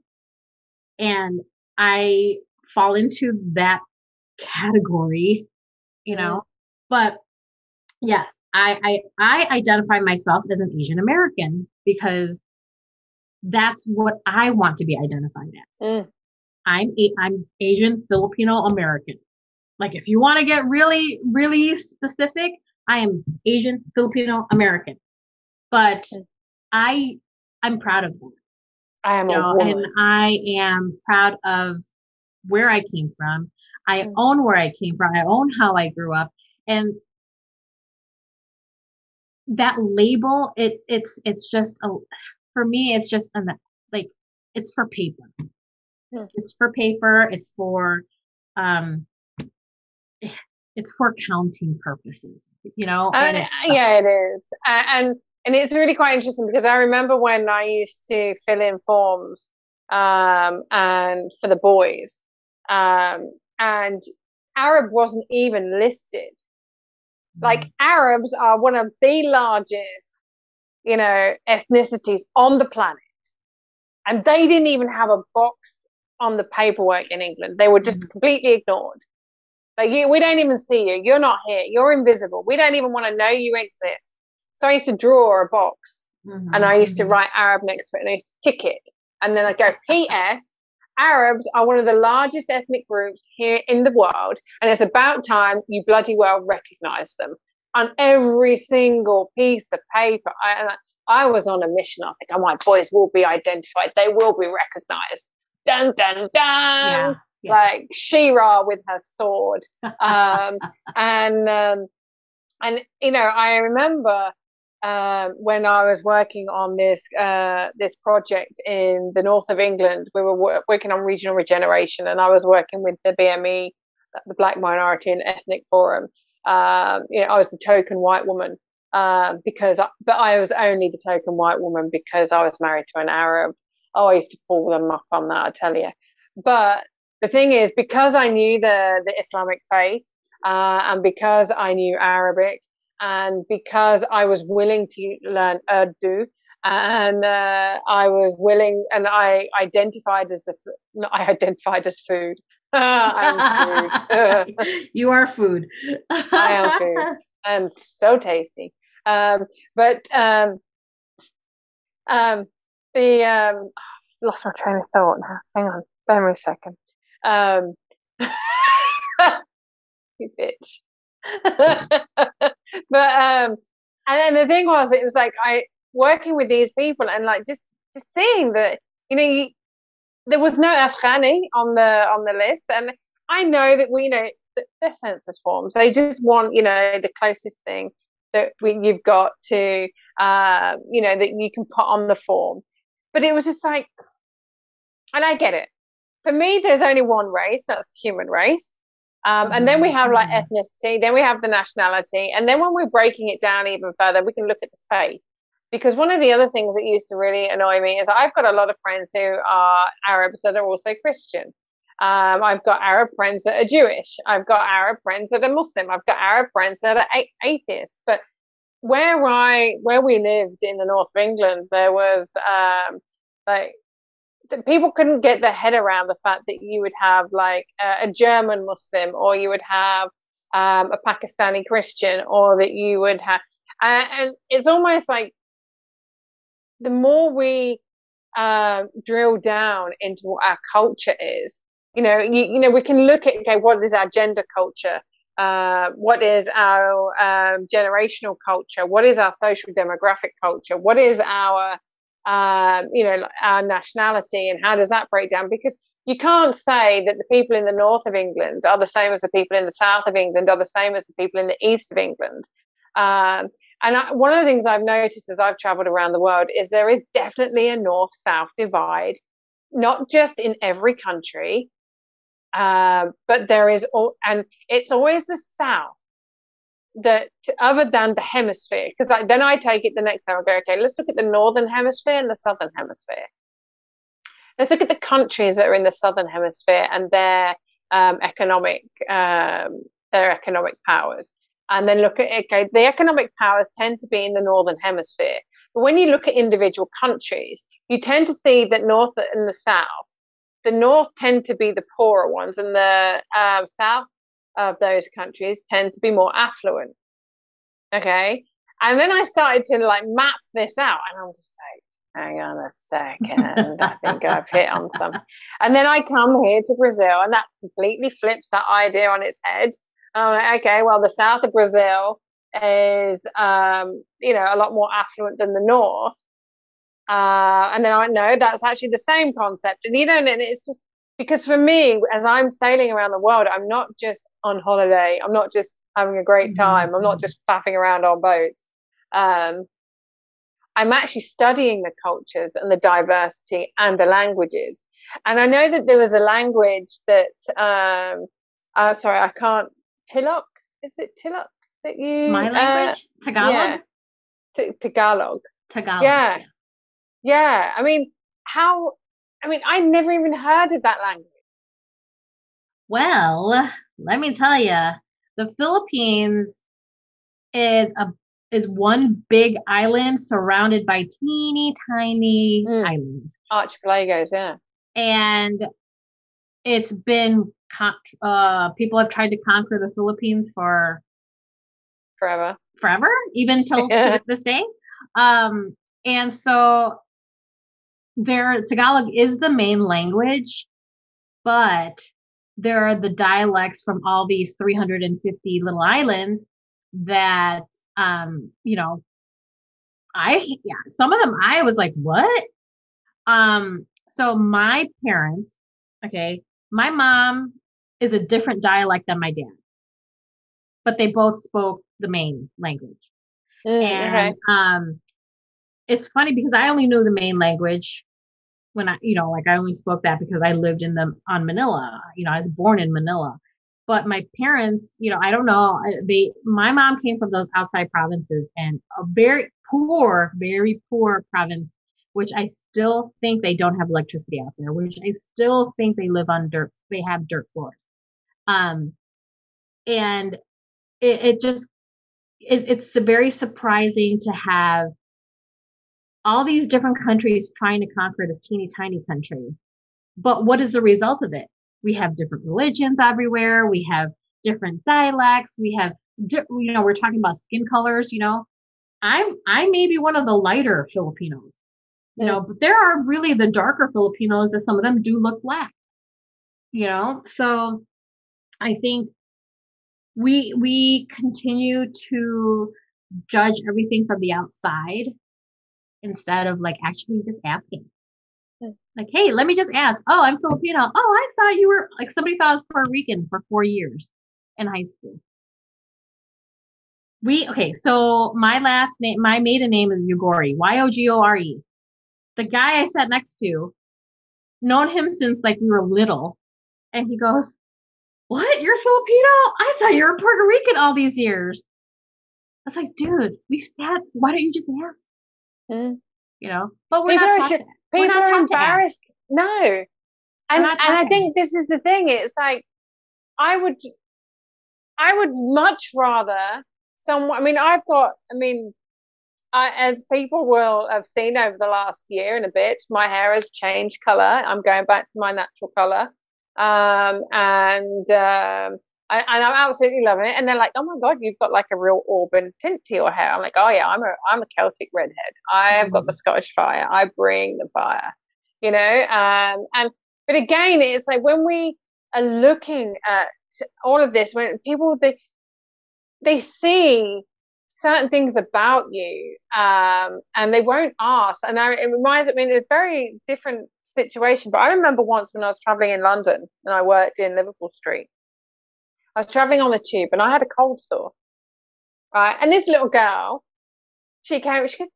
and I fall into that category, you know, but yes, I, I, I identify myself as an Asian American because that's what I want to be identified as. Mm. I'm a, I'm Asian Filipino American. Like if you want to get really really specific, I am Asian Filipino American. But Mm. I I'm proud of that. I am You know, and I am proud of where I came from. I Mm. own where I came from. I own how I grew up. And that label, it it's it's just a for me, it's just an like it's for paper. Hmm. It's for paper. It's for um it's for counting purposes, you know. and Uh, yeah, it is, uh, and and it's really quite interesting because I remember when I used to fill in forms, um, and for the boys, um, and Arab wasn't even listed. Like Arabs are one of the largest, you know, ethnicities on the planet, and they didn't even have a box on the paperwork in England. They were just Mhm. completely ignored. Like you, we don't even see you. You're not here. You're invisible. We don't even want to know you exist. So I used to draw a box Mm-hmm. And I used to mm-hmm. write Arab next to it and I used to tick it. And then I go, P.S. Arabs are one of the largest ethnic groups here in the world, and it's about time you bloody well recognize them on every single piece of paper. I, I was on a mission. I was like, oh, my boys will be identified. They will be recognized. Dun, dun, dun. Yeah, yeah. Like She-Ra with her sword. Um, and, um, and, you know, I remember um, when I was working on this uh, this project in the north of England, we were working on regional regeneration, and I was working with the BME, the Black Minority and Ethnic Forum. Um, you know, I was the token white woman um, because, I, but I was only the token white woman because I was married to an Arab. Oh, I used to pull them up on that, I tell you. But the thing is, because I knew the the Islamic faith uh, and because I knew Arabic, and because I was willing to learn Urdu, and uh, I was willing, and I identified as the, no, I identified as food. I am food. you are food. I am food. I'm so tasty. Um, but um, um, the um, lost my train of thought now. Hang on, bear me a second. Um, you bitch. but um, and the thing was, it was like I working with these people and like just just seeing that you know you, there was no Afghani on the on the list, and I know that we you know they're census forms. They just want you know the closest thing that we, you've got to uh, you know that you can put on the form. But it was just like, and I get it. For me, there's only one race. That's human race. Um, and then we have like mm-hmm. ethnicity, then we have the nationality, and then when we're breaking it down even further, we can look at the faith. Because one of the other things that used to really annoy me is I've got a lot of friends who are Arabs that are also Christian. Um, I've got Arab friends that are Jewish. I've got Arab friends that are Muslim. I've got Arab friends that are a- atheists. But where I where we lived in the north of England, there was um, like people couldn't get their head around the fact that you would have like a, a German Muslim or you would have um, a Pakistani Christian or that you would have, and it's almost like the more we uh, drill down into what our culture is, you know, you, you know, we can look at okay, what is our gender culture? Uh, what is our um, generational culture? What is our social demographic culture? What is our um, you know, our nationality and how does that break down? Because you can't say that the people in the north of England are the same as the people in the south of England are the same as the people in the east of England. Um, and I, one of the things I've noticed as I've traveled around the world is there is definitely a north south divide, not just in every country, uh, but there is, all, and it's always the south that other than the hemisphere, because then I take it the next time I go, okay, let's look at the northern hemisphere and the southern hemisphere. Let's look at the countries that are in the southern hemisphere and their um, economic um, their economic powers, and then look at okay, the economic powers tend to be in the northern hemisphere. But when you look at individual countries, you tend to see that north and the south, the north tend to be the poorer ones, and the uh, south of those countries tend to be more affluent. Okay. And then I started to like map this out and I'm just like, hang on a second. I think I've hit on something. And then I come here to Brazil and that completely flips that idea on its head. I'm like, okay, well, the south of Brazil is, um, you know, a lot more affluent than the north. Uh, and then I know that's actually the same concept. And you know, and it's just because for me, as I'm sailing around the world, I'm not just on holiday. I'm not just having a great mm-hmm. time. I'm not just faffing around on boats. Um, I'm actually studying the cultures and the diversity and the languages. And I know that there was a language that, um, uh, sorry, I can't, Tilok, is it Tilok that you? My uh, language? Uh, Tagalog? Yeah. T- Tagalog. Tagalog. Yeah. Yeah. I mean, how I mean, I never even heard of that language. Well, let me tell you, the Philippines is a is one big island surrounded by teeny tiny mm. islands. Archipelagos, yeah. And it's been con- uh people have tried to conquer the Philippines for forever. Forever, even till to this day. Um And so there Tagalog is the main language, but there are the dialects from all these 350 little islands that um you know I yeah some of them I was like what um so my parents okay my mom is a different dialect than my dad but they both spoke the main language Mm, and okay. um it's funny because I only knew the main language when I, you know, like I only spoke that because I lived in the on Manila. You know, I was born in Manila. But my parents, you know, I don't know. They, my mom came from those outside provinces and a very poor, very poor province, which I still think they don't have electricity out there. Which I still think they live on dirt. They have dirt floors. Um, and it, it just, it, it's very surprising to have all these different countries trying to conquer this teeny tiny country. But what is the result of it? We have different religions everywhere. We have different dialects. We have, di- you know, we're talking about skin colors. You know, I'm I may be one of the lighter Filipinos, you know, but there are really the darker Filipinos that some of them do look black. You know, so I think we we continue to judge everything from the outside instead of like actually just asking. Hmm. Like, hey, let me just ask. Oh, I'm Filipino. Oh, I thought you were like somebody thought I was Puerto Rican for four years in high school. We okay, so my last name, my maiden name is Yogori, Y O G O R E. The guy I sat next to, known him since like we were little, and he goes, "What? You're Filipino? I thought you were Puerto Rican all these years." I was like, "Dude, we've sat. Why don't you just ask?" Mm. You know, but we're People not taught sh- to- we're not are embarrassed. No. And, and I think this is the thing. It's like, I would, I would much rather someone, I mean, I've got, I mean, I, as people will have seen over the last year and a bit, my hair has changed color. I'm going back to my natural color. Um, and, um, I, and I'm absolutely loving it. And they're like, "Oh my god, you've got like a real auburn tint to your hair." I'm like, "Oh yeah, I'm a I'm a Celtic redhead. I have got the Scottish fire. I bring the fire." You know, um, and but again, it's like when we are looking at all of this, when people they they see certain things about you, um, and they won't ask. And I, it reminds me, I mean, a very different situation. But I remember once when I was traveling in London and I worked in Liverpool Street. I was traveling on the tube and I had a cold sore. Right. And this little girl, she came, she goes,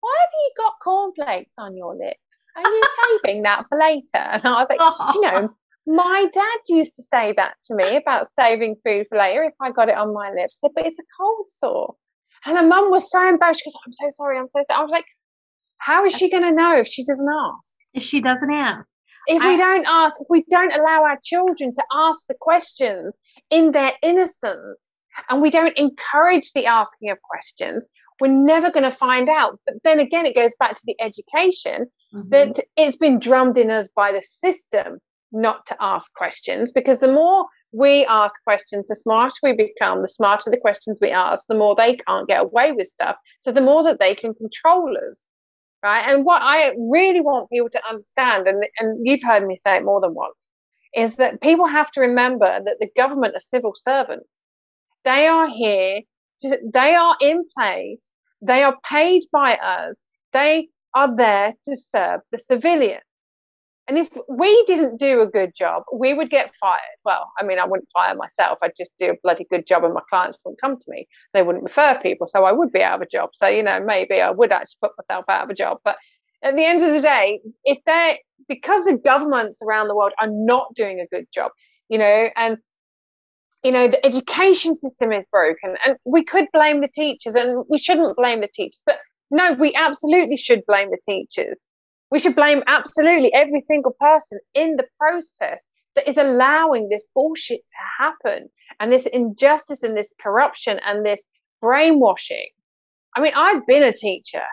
Why have you got cornflakes on your lip? Are you saving that for later? And I was like, Do you know, my dad used to say that to me about saving food for later if I got it on my lips. Said, But it's a cold sore. And her mum was so embarrassed. She goes, I'm so sorry. I'm so sorry. I was like, How is she going to know if she doesn't ask? If she doesn't ask. If I- we don't ask, if we don't allow our children to ask the questions in their innocence, and we don't encourage the asking of questions, we're never going to find out. But then again, it goes back to the education Mhm. that it's been drummed in us by the system not to ask questions because the more we ask questions, the smarter we become, the smarter the questions we ask, the more they can't get away with stuff. So the more that they can control us. Right. And what I really want people to understand, and, and you've heard me say it more than once, is that people have to remember that the government are civil servants. They are here, to, they are in place, they are paid by us, they are there to serve the civilians. And if we didn't do a good job, we would get fired. Well, I mean, I wouldn't fire myself. I'd just do a bloody good job and my clients wouldn't come to me. They wouldn't refer people. So I would be out of a job. So, you know, maybe I would actually put myself out of a job. But at the end of the day, if they're, because the governments around the world are not doing a good job, you know, and, you know, the education system is broken and we could blame the teachers and we shouldn't blame the teachers. But no, we absolutely should blame the teachers we should blame absolutely every single person in the process that is allowing this bullshit to happen and this injustice and this corruption and this brainwashing. I mean, I've been a teacher.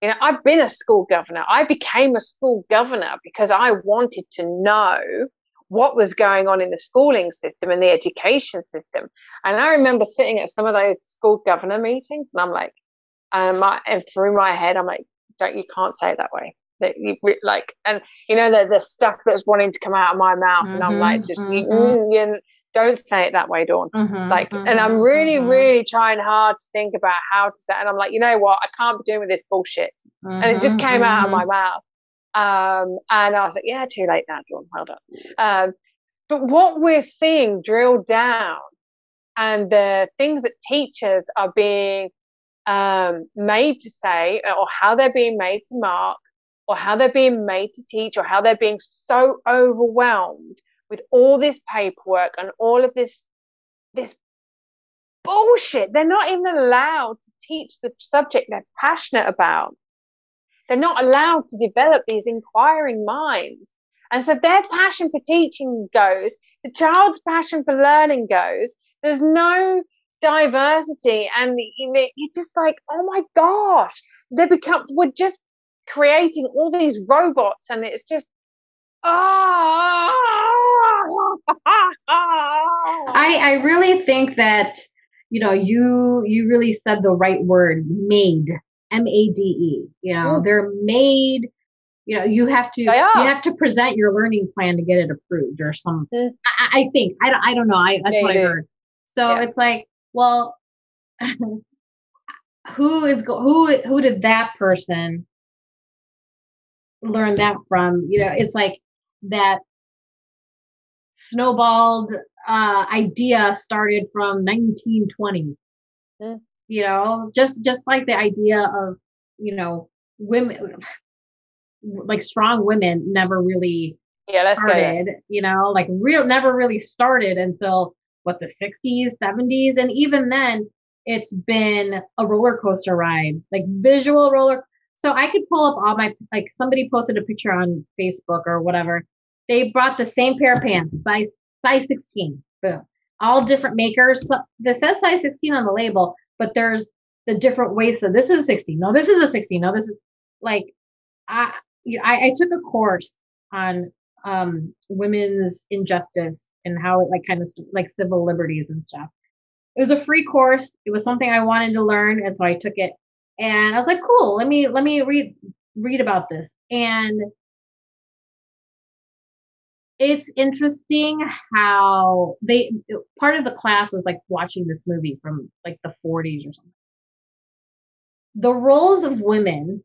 You know, I've been a school governor. I became a school governor because I wanted to know what was going on in the schooling system and the education system. And I remember sitting at some of those school governor meetings and I'm like, and, my, and through my head, I'm like, don't you can't say it that way that you like and you know there's the stuff that's wanting to come out of my mouth mm-hmm, and i'm like just mm-hmm. mm, you don't say it that way dawn. Mm-hmm, like and i'm mm-hmm, really mm-hmm. really trying hard to think about how to say it. and i'm like you know what? I can't be doing with this bullshit. And it just came out of my mouth. Um, and i was like yeah too late now dawn. Well done um, but what we're seeing drilled down and the things that teachers are being um, made to say or how they're being made to mark or how they're being made to teach or how they're being so overwhelmed with all this paperwork and all of this this bullshit. They're not even allowed to teach the subject they're passionate about. They're not allowed to develop these inquiring minds. And so their passion for teaching goes the child's passion for learning goes. There's no diversity. And you're just like oh my gosh they become we're just creating all these robots and it's just ah I I really think that you know you you really said the right word made M A D E you know mm. they're made you know you have to you have to present your learning plan to get it approved or some mm. I, I, think I, I don't know I that's yeah, what I heard so yeah. it's like well who is go- who who did that person learn that from? You know, it's like that snowballed uh, idea started from 1920. Mm. You know, just just like the idea of you know women, like strong women, never really yeah, that's started. You know, like real never really started until what the 60s, 70s, and even then, it's been a roller coaster ride, like visual roller so I could pull up all my like somebody posted a picture on Facebook or whatever. They brought the same pair of pants, size size 16. Boom. All different makers. This says size 16 on the label, but there's the different ways. So this is a 16. No, this is a 16. No, this is like I I, I took a course on um women's injustice and how it like kind of like civil liberties and stuff. It was a free course. It was something I wanted to learn, and so I took it and I was like, cool, let me let me read read about this. And it's interesting how they part of the class was like watching this movie from like the 40s or something. The roles of women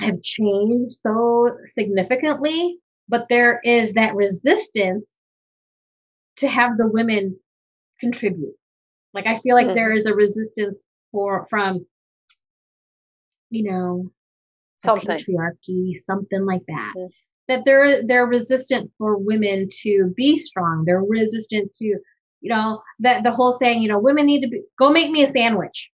have changed so significantly, but there is that resistance to have the women contribute. Like I feel like mm-hmm. there is a resistance for from you know, something patriarchy, something like that. Mm-hmm. That they're they're resistant for women to be strong. They're resistant to, you know, that the whole saying, you know, women need to be go make me a sandwich.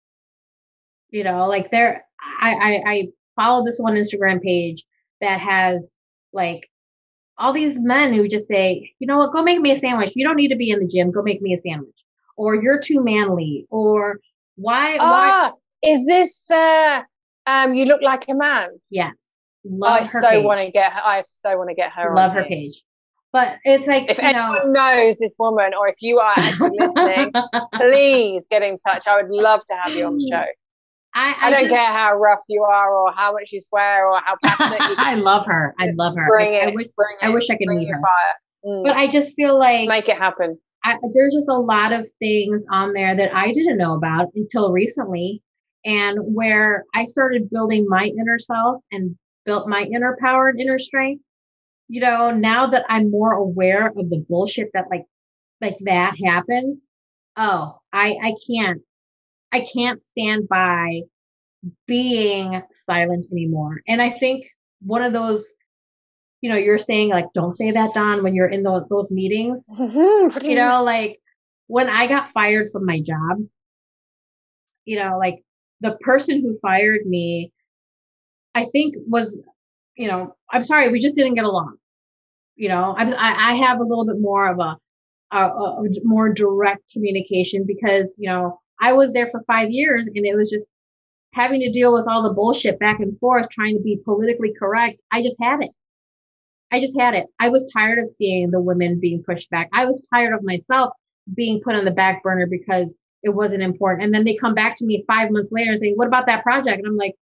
You know, like they're I I, I follow this one Instagram page that has like all these men who just say, you know what, go make me a sandwich. You don't need to be in the gym. Go make me a sandwich. Or you're too manly. Or why? Ah, why? is this uh, um, you look like a man. Yes. Love I so want to get her. I so want to get her. Love her page. But it's like if anyone know, knows this woman, or if you are actually listening, please get in touch. I would love to have you on the show. I, I, I don't just, care how rough you are, or how much you swear, or how passionate you. I love her. I love her. Bring I, it. I wish, bring I wish I could meet her. Mm. But I just feel like make it happen. there's just a lot of things on there that I didn't know about until recently and where I started building my inner self and built my inner power and inner strength, you know, now that I'm more aware of the bullshit that like, like that happens, oh, I, I can't, I can't stand by being silent anymore. And I think one of those, you know, you're saying like, don't say that, Dawn when you're in those, those meetings, you know, like when I got fired from my job, you know, like the person who fired me, I think was, you know, I'm sorry, we just didn't get along. You know, I, I have a little bit more of a, a, a more direct communication because, you know, I was there for five years and it was just having to deal with all the bullshit back and forth, trying to be politically correct. I just had it. I just had it. I was tired of seeing the women being pushed back. I was tired of myself being put on the back burner because it wasn't important. And then they come back to me five months later and say, what about that project? And I'm like,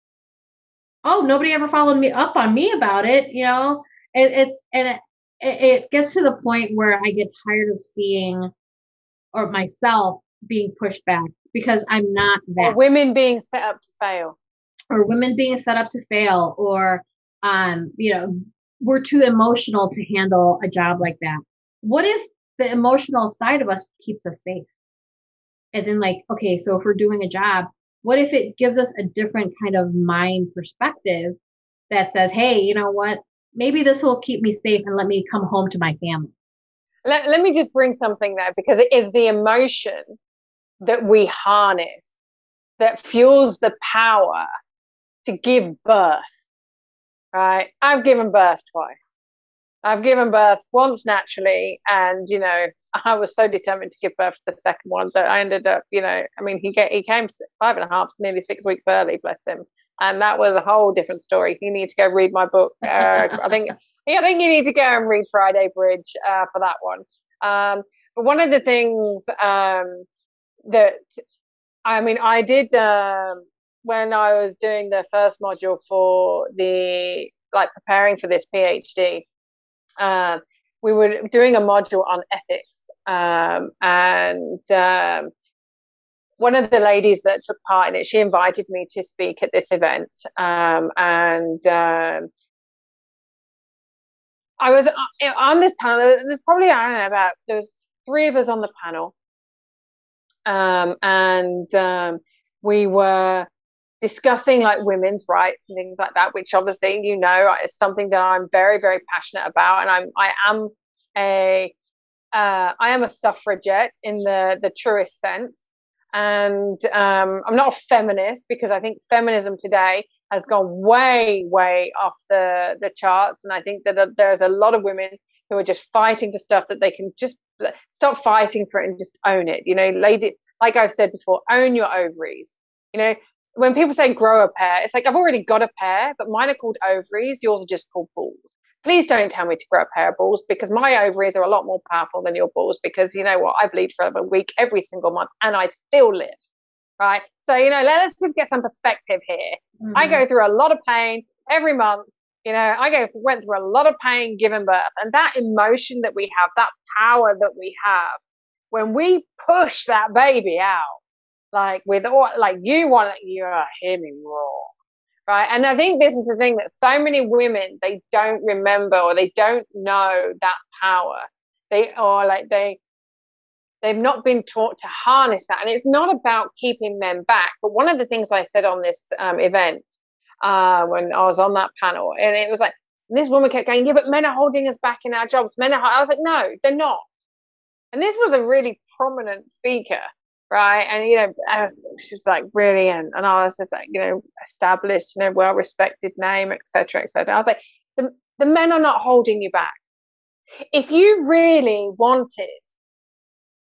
oh, nobody ever followed me up on me about it, you know? It, it's, and it, it gets to the point where I get tired of seeing or myself being pushed back because I'm not that. Or women being set up to fail. Or women being set up to fail, or, um, you know, we're too emotional to handle a job like that. What if the emotional side of us keeps us safe? As in, like, okay, so if we're doing a job, what if it gives us a different kind of mind perspective that says, hey, you know what? Maybe this will keep me safe and let me come home to my family. Let, let me just bring something there because it is the emotion that we harness that fuels the power to give birth. Right? I've given birth twice. I've given birth once naturally, and you know, I was so determined to give birth to the second one that I ended up, you know, I mean, he get, he came five and a half, nearly six weeks early, bless him, and that was a whole different story. You need to go read my book. Uh, I think, yeah, I think you need to go and read Friday Bridge uh, for that one. Um, but one of the things um, that, I mean, I did um, when I was doing the first module for the like preparing for this PhD. Uh, we were doing a module on ethics, um, and um, one of the ladies that took part in it, she invited me to speak at this event, um, and um, I was uh, on this panel. There's probably I don't know about there was three of us on the panel, um, and um, we were discussing like women's rights and things like that, which obviously you know is something that I'm very very passionate about, and I'm I am a uh, I am a suffragette in the the truest sense, and um, I'm not a feminist because I think feminism today has gone way way off the the charts, and I think that there's a lot of women who are just fighting for stuff that they can just stop fighting for it and just own it. You know, lady, like I've said before, own your ovaries. You know, when people say grow a pair, it's like I've already got a pair, but mine are called ovaries. Yours are just called balls. Please don't tell me to grow a pair of balls because my ovaries are a lot more powerful than your balls. Because you know what, I bleed for a week every single month, and I still live. Right. So you know, let's just get some perspective here. Mm-hmm. I go through a lot of pain every month. You know, I go went through a lot of pain giving birth, and that emotion that we have, that power that we have, when we push that baby out, like with all like you want you uh, hear me raw right? And i think this is the thing that so many women they don't remember or they don't know that power. They or like they they've not been taught to harness that. And it's not about keeping men back but one of the things i said on this um, event uh, when i was on that panel and it was like this woman kept going yeah but men are holding us back in our jobs. Men are i was like no they're not. And this was a really prominent speaker right? And you know, she was like brilliant, and I was just like, you know, established, you know, well respected name, etc., etc. I was like, the the men are not holding you back. If you really wanted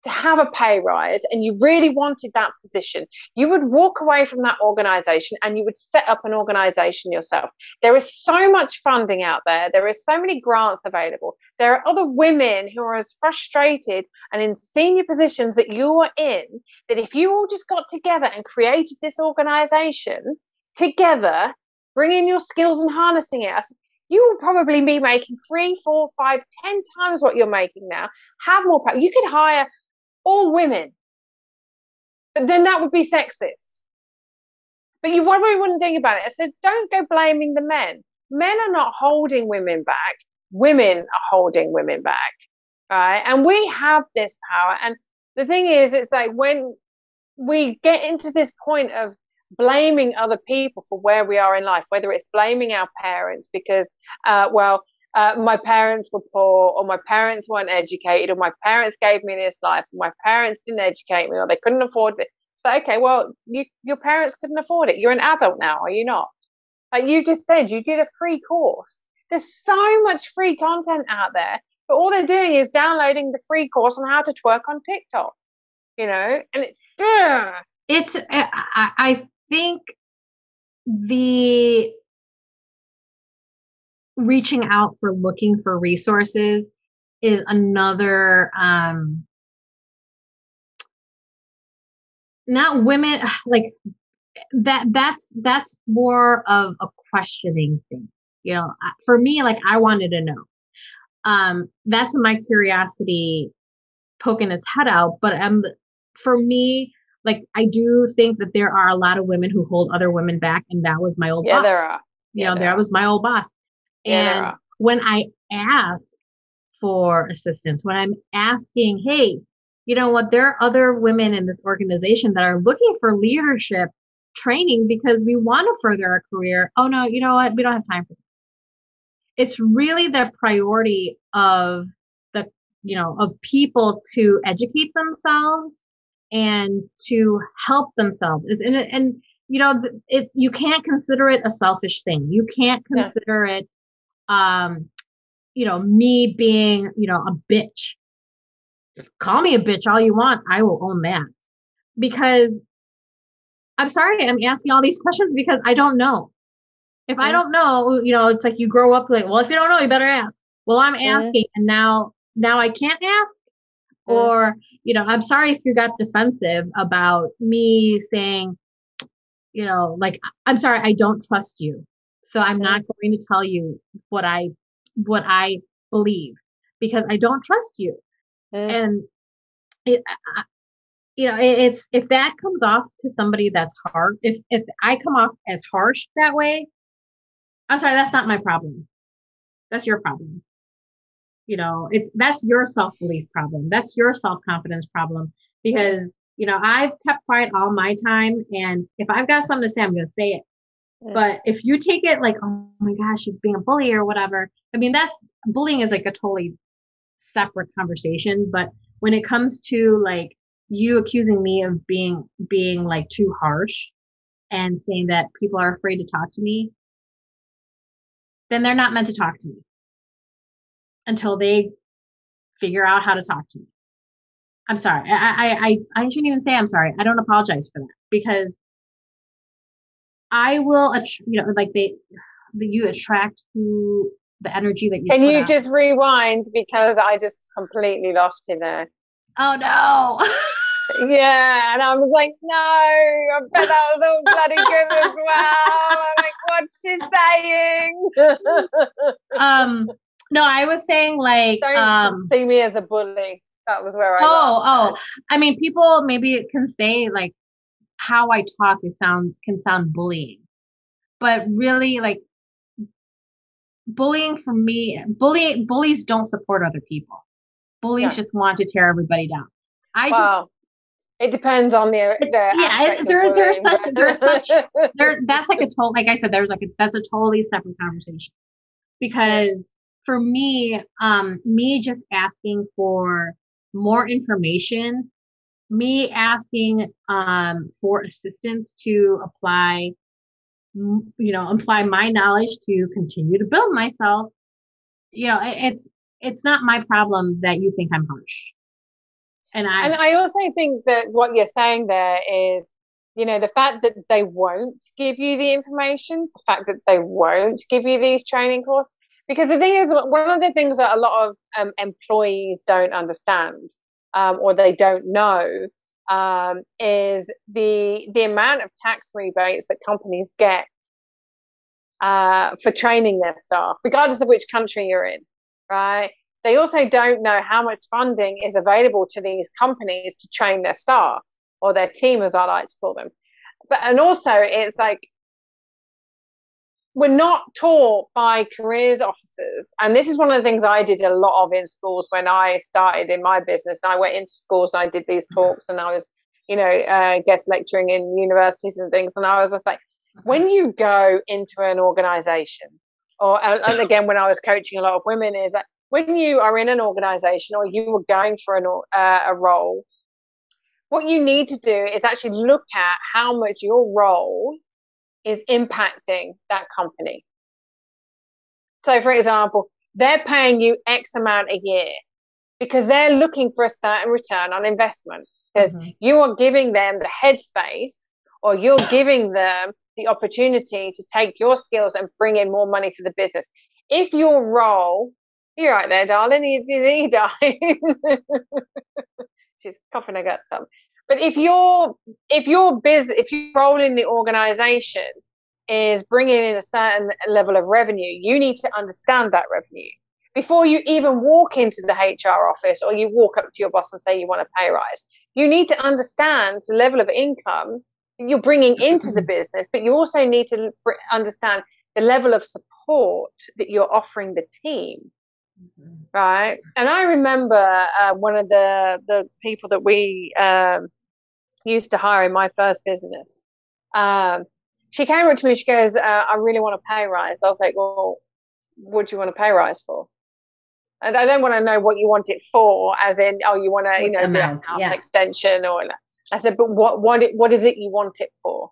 to have a pay rise and you really wanted that position, you would walk away from that organization and you would set up an organization yourself. There is so much funding out there. There is so many grants available. There are other women who are as frustrated and in senior positions that you are in that if you all just got together and created this organization together, bringing your skills and harnessing it, you will probably be making three, four, five, ten times what you're making now. Have more power. You could hire all women. But then that would be sexist. But you probably wouldn't think about it. I said, don't go blaming the men. Men are not holding women back. Women are holding women back. Right. And we have this power. And the thing is, it's like when we get into this point of blaming other people for where we are in life, whether it's blaming our parents because, uh, well, uh, my parents were poor or my parents weren't educated or my parents gave me this life or my parents didn't educate me or they couldn't afford it. So, okay, well, you, your parents couldn't afford it. You're an adult now, are you not? Like you just said, you did a free course. There's so much free content out there, but all they're doing is downloading the free course on how to twerk on TikTok, you know? And it's, ugh. it's, I, I think the reaching out for looking for resources is another um not women like that that's that's more of a questioning thing. You know, for me, like I wanted to know. Um, that's my curiosity poking its head out. But um, for me, like I do think that there are a lot of women who hold other women back, and that was my old yeah, boss. there are. You Yeah, know, there was my old boss. Yeah, And are. when I ask for assistance, when I'm asking, hey, you know what, there are other women in this organization that are looking for leadership training because we want to further our career. Oh no, you know what? We don't have time for that. It's really the priority of the, you know, of people to educate themselves and to help themselves. It's and, and you know, it you can't consider it a selfish thing. You can't Yeah. consider it um you know, me being, you know, a bitch. Call me a bitch all you want. I will own that. Because I'm sorry, I'm asking all these questions because I don't know. If I Mhm. don't know, you know, it's like you grow up like, well, if you don't know, you better ask. Well, I'm asking and now now I can't ask Mhm. or, you know, I'm sorry if you got defensive about me saying, you know, like I'm sorry, I don't trust you. So I'm not going to tell you what I what I believe because I don't trust you. Mm. And it, I- I- you know, it, it's if that comes off to somebody that's hard, if if I come off as harsh that way, I'm sorry, that's not my problem. That's your problem. You know, it's that's your self belief problem. That's your self confidence problem because you know I've kept quiet all my time, and if I've got something to say, I'm going to say it. But if you take it like, oh my gosh, she's being a bully or whatever, I mean, that's bullying is like a totally separate conversation. But when it comes to like you accusing me of being being like too harsh and saying that people are afraid to talk to me, then they're not meant to talk to me until they figure out how to talk to me. I'm sorry. I I I, I shouldn't even say I'm sorry. I don't apologize for that because I will, you know, like they, the, you attract who the energy that you. Can you out. just rewind because I just completely lost you there. Oh no! Yeah, and I was like, no, I bet that was all bloody good as well. I'm like, what's she saying? um, no, I was saying like, Don't um, see me as a bully. That was where I. oh, oh, I mean, people maybe it can say like how I talk. It sounds can sound bullying, but really like bullying for me, bully bullies don't support other people. Bullies Yeah. just want to tear everybody down. I it. just It depends on the the yeah, there- there's such- there's such- there that's like a total like I said, there's like a that's a totally separate conversation. Because for me, um, me just asking for more information, me asking um for assistance to apply you know, apply my knowledge to continue to build myself, you know, it's it's not my problem that you think I'm harsh. And I And I also think that what you're saying there is, you know, the fact that they won't give you the information, the fact that they won't give you these training courses. Because the thing is, one of the things that a lot of um, employees don't understand um, or they don't know um, is the the amount of tax rebates that companies get uh, for training their staff, regardless of which country you're in, right? They also don't know how much funding is available to these companies to train their staff or their team, as I like to call them. But and also, it's like we're not taught by careers officers, and this is one of the things I did a lot of in schools when I started in my business. I went into schools, and I did these talks, and I was, you know, uh, guest lecturing in universities and things, and I was just like, when you go into an organization, or and, and again, when I was coaching a lot of women, is that when you are in an organization or you were going for an, uh, a role, what you need to do is actually look at how much your role is impacting that company. So, for example, they're paying you X amount a year because they're looking for a certain return on investment because Mhm. you are giving them the headspace or you're giving them the opportunity to take your skills and bring in more money for the business. If your role, you're right there, darling, you, you, you die. She's coughing her guts up. But if your if your business if your role in the organization is bringing in a certain level of revenue, you need to understand that revenue before you even walk into the HR office or you walk up to your boss and say you want a pay rise. You need to understand the level of income you're bringing into the business, but you also need to understand the level of support that you're offering the team. Right. And I remember uh, one of the, the people that we um, used to hire in my first business. Um, she came up to me. She goes, uh, "I really want a pay rise." I was like, "Well, what do you want a pay rise for?" And I don't want to know what you want it for, as in, oh, you want to, you know, amount, do a house yeah. extension or. I said, but what what what is it you want it for?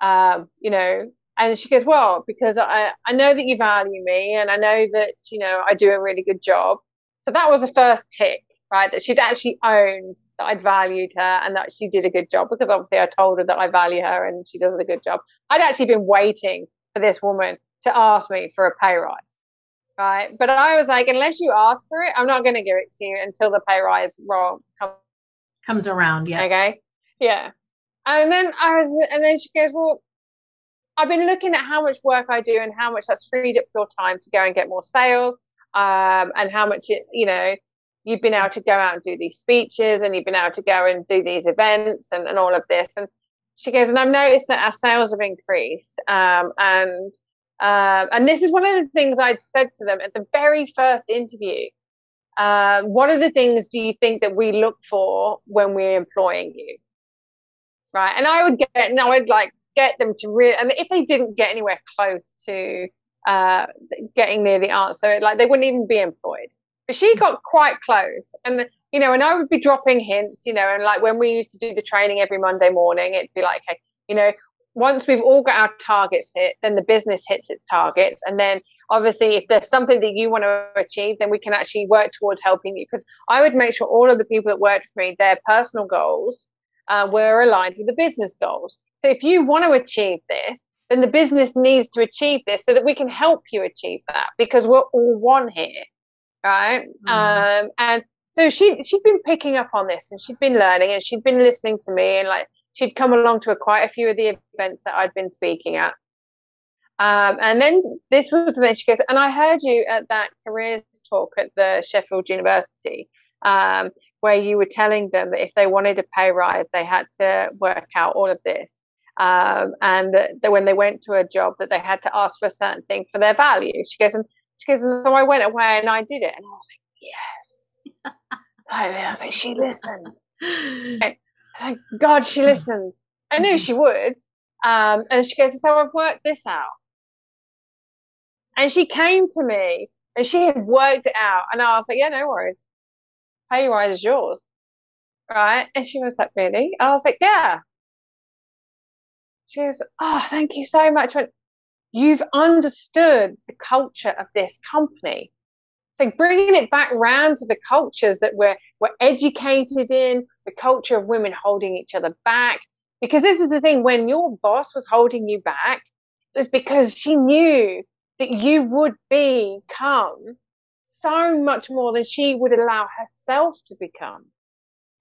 Um, you know, and she goes, well, because I I know that you value me, and I know that you know I do a really good job. So that was the first tick right? That she'd actually owned that I'd valued her and that she did a good job because obviously I told her that I value her and she does a good job. I'd actually been waiting for this woman to ask me for a pay rise, right? But I was like, unless you ask for it, I'm not going to give it to you until the pay rise roll comes comes around. Yeah. Okay. Yeah. And then I was, and then she goes, well, I've been looking at how much work I do and how much that's freed up your time to go and get more sales, um, and how much it, you know, you've been able to go out and do these speeches and you've been able to go and do these events and, and all of this. And she goes, and I've noticed that our sales have increased. Um, and uh, and this is one of the things I'd said to them at the very first interview. Uh, what are the things do you think that we look for when we're employing you? Right. And I would get, and I would like get them to really, I and if they didn't get anywhere close to uh, getting near the answer, like they wouldn't even be employed. But she got quite close. And, you know, and I would be dropping hints, you know, and like when we used to do the training every Monday morning, it'd be like, okay, you know, once we've all got our targets hit, then the business hits its targets. And then obviously, if there's something that you want to achieve, then we can actually work towards helping you. Because I would make sure all of the people that worked for me, their personal goals uh, were aligned with the business goals. So if you want to achieve this, then the business needs to achieve this so that we can help you achieve that because we're all one here right? Mm. Um, and so she she'd been picking up on this and she'd been learning and she'd been listening to me and like she'd come along to a, quite a few of the events that I'd been speaking at. Um, and then this was the thing she goes, and I heard you at that careers talk at the Sheffield University, um, where you were telling them that if they wanted a pay rise, they had to work out all of this. Um, and that when they went to a job, that they had to ask for a certain thing for their value. She goes, and she goes, and so I went away and I did it. And I was like, yes. I was like, she listened. Thank God she listened. I knew she would. Um, and she goes, so I've worked this out. And she came to me and she had worked it out. And I was like, yeah, no worries. Pay rise is yours. Right. And she was like, really? I was like, yeah. She goes, oh, thank you so much. Went, you've understood the culture of this company. So bringing it back round to the cultures that we're, we're educated in, the culture of women holding each other back. Because this is the thing, when your boss was holding you back, it was because she knew that you would become so much more than she would allow herself to become.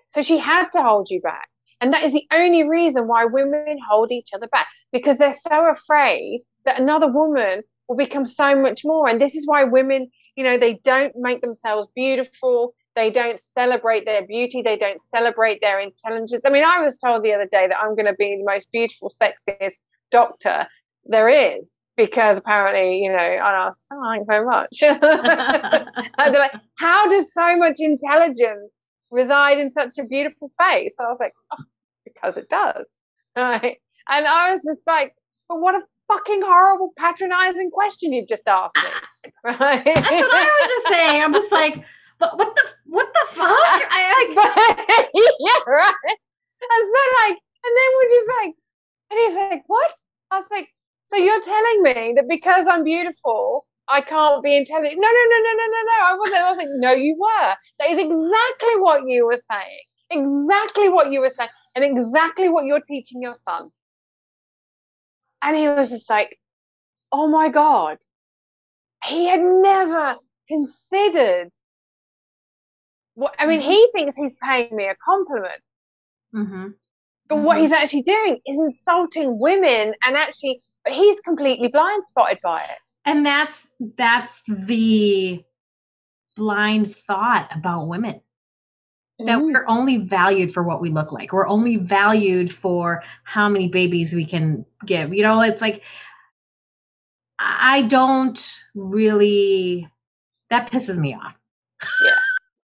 So she had to hold you back. And that is the only reason why women hold each other back because they're so afraid that another woman will become so much more. And this is why women, you know, they don't make themselves beautiful. They don't celebrate their beauty. They don't celebrate their intelligence. I mean, I was told the other day that I'm going to be the most beautiful, sexiest doctor there is because apparently, you know, I asked, oh, thank you very much. and they're like, how does so much intelligence reside in such a beautiful face? I was like, oh, because it does. Right. And I was just like, but what a fucking horrible patronizing question you've just asked me. Right. That's what I was just saying. I'm just like, but what the what the fuck? I like Yeah, right. And so like and then we're just like and he's like, What? I was like, so you're telling me that because I'm beautiful, I can't be intelligent. No, no, no, no, no, no, no. I wasn't. I was like, no, you were. That is exactly what you were saying. Exactly what you were saying, and exactly what you're teaching your son. And he was just like, oh my God. He had never considered What, I mean, he thinks he's paying me a compliment, Mm-hmm. but what Mhm. he's actually doing is insulting women, and actually, but he's completely blind spotted by it. And that's that's the blind thought about women. that Mm. we're only valued for what we look like. We're only valued for how many babies we can give. You know, it's like I don't really that pisses me off. Yeah.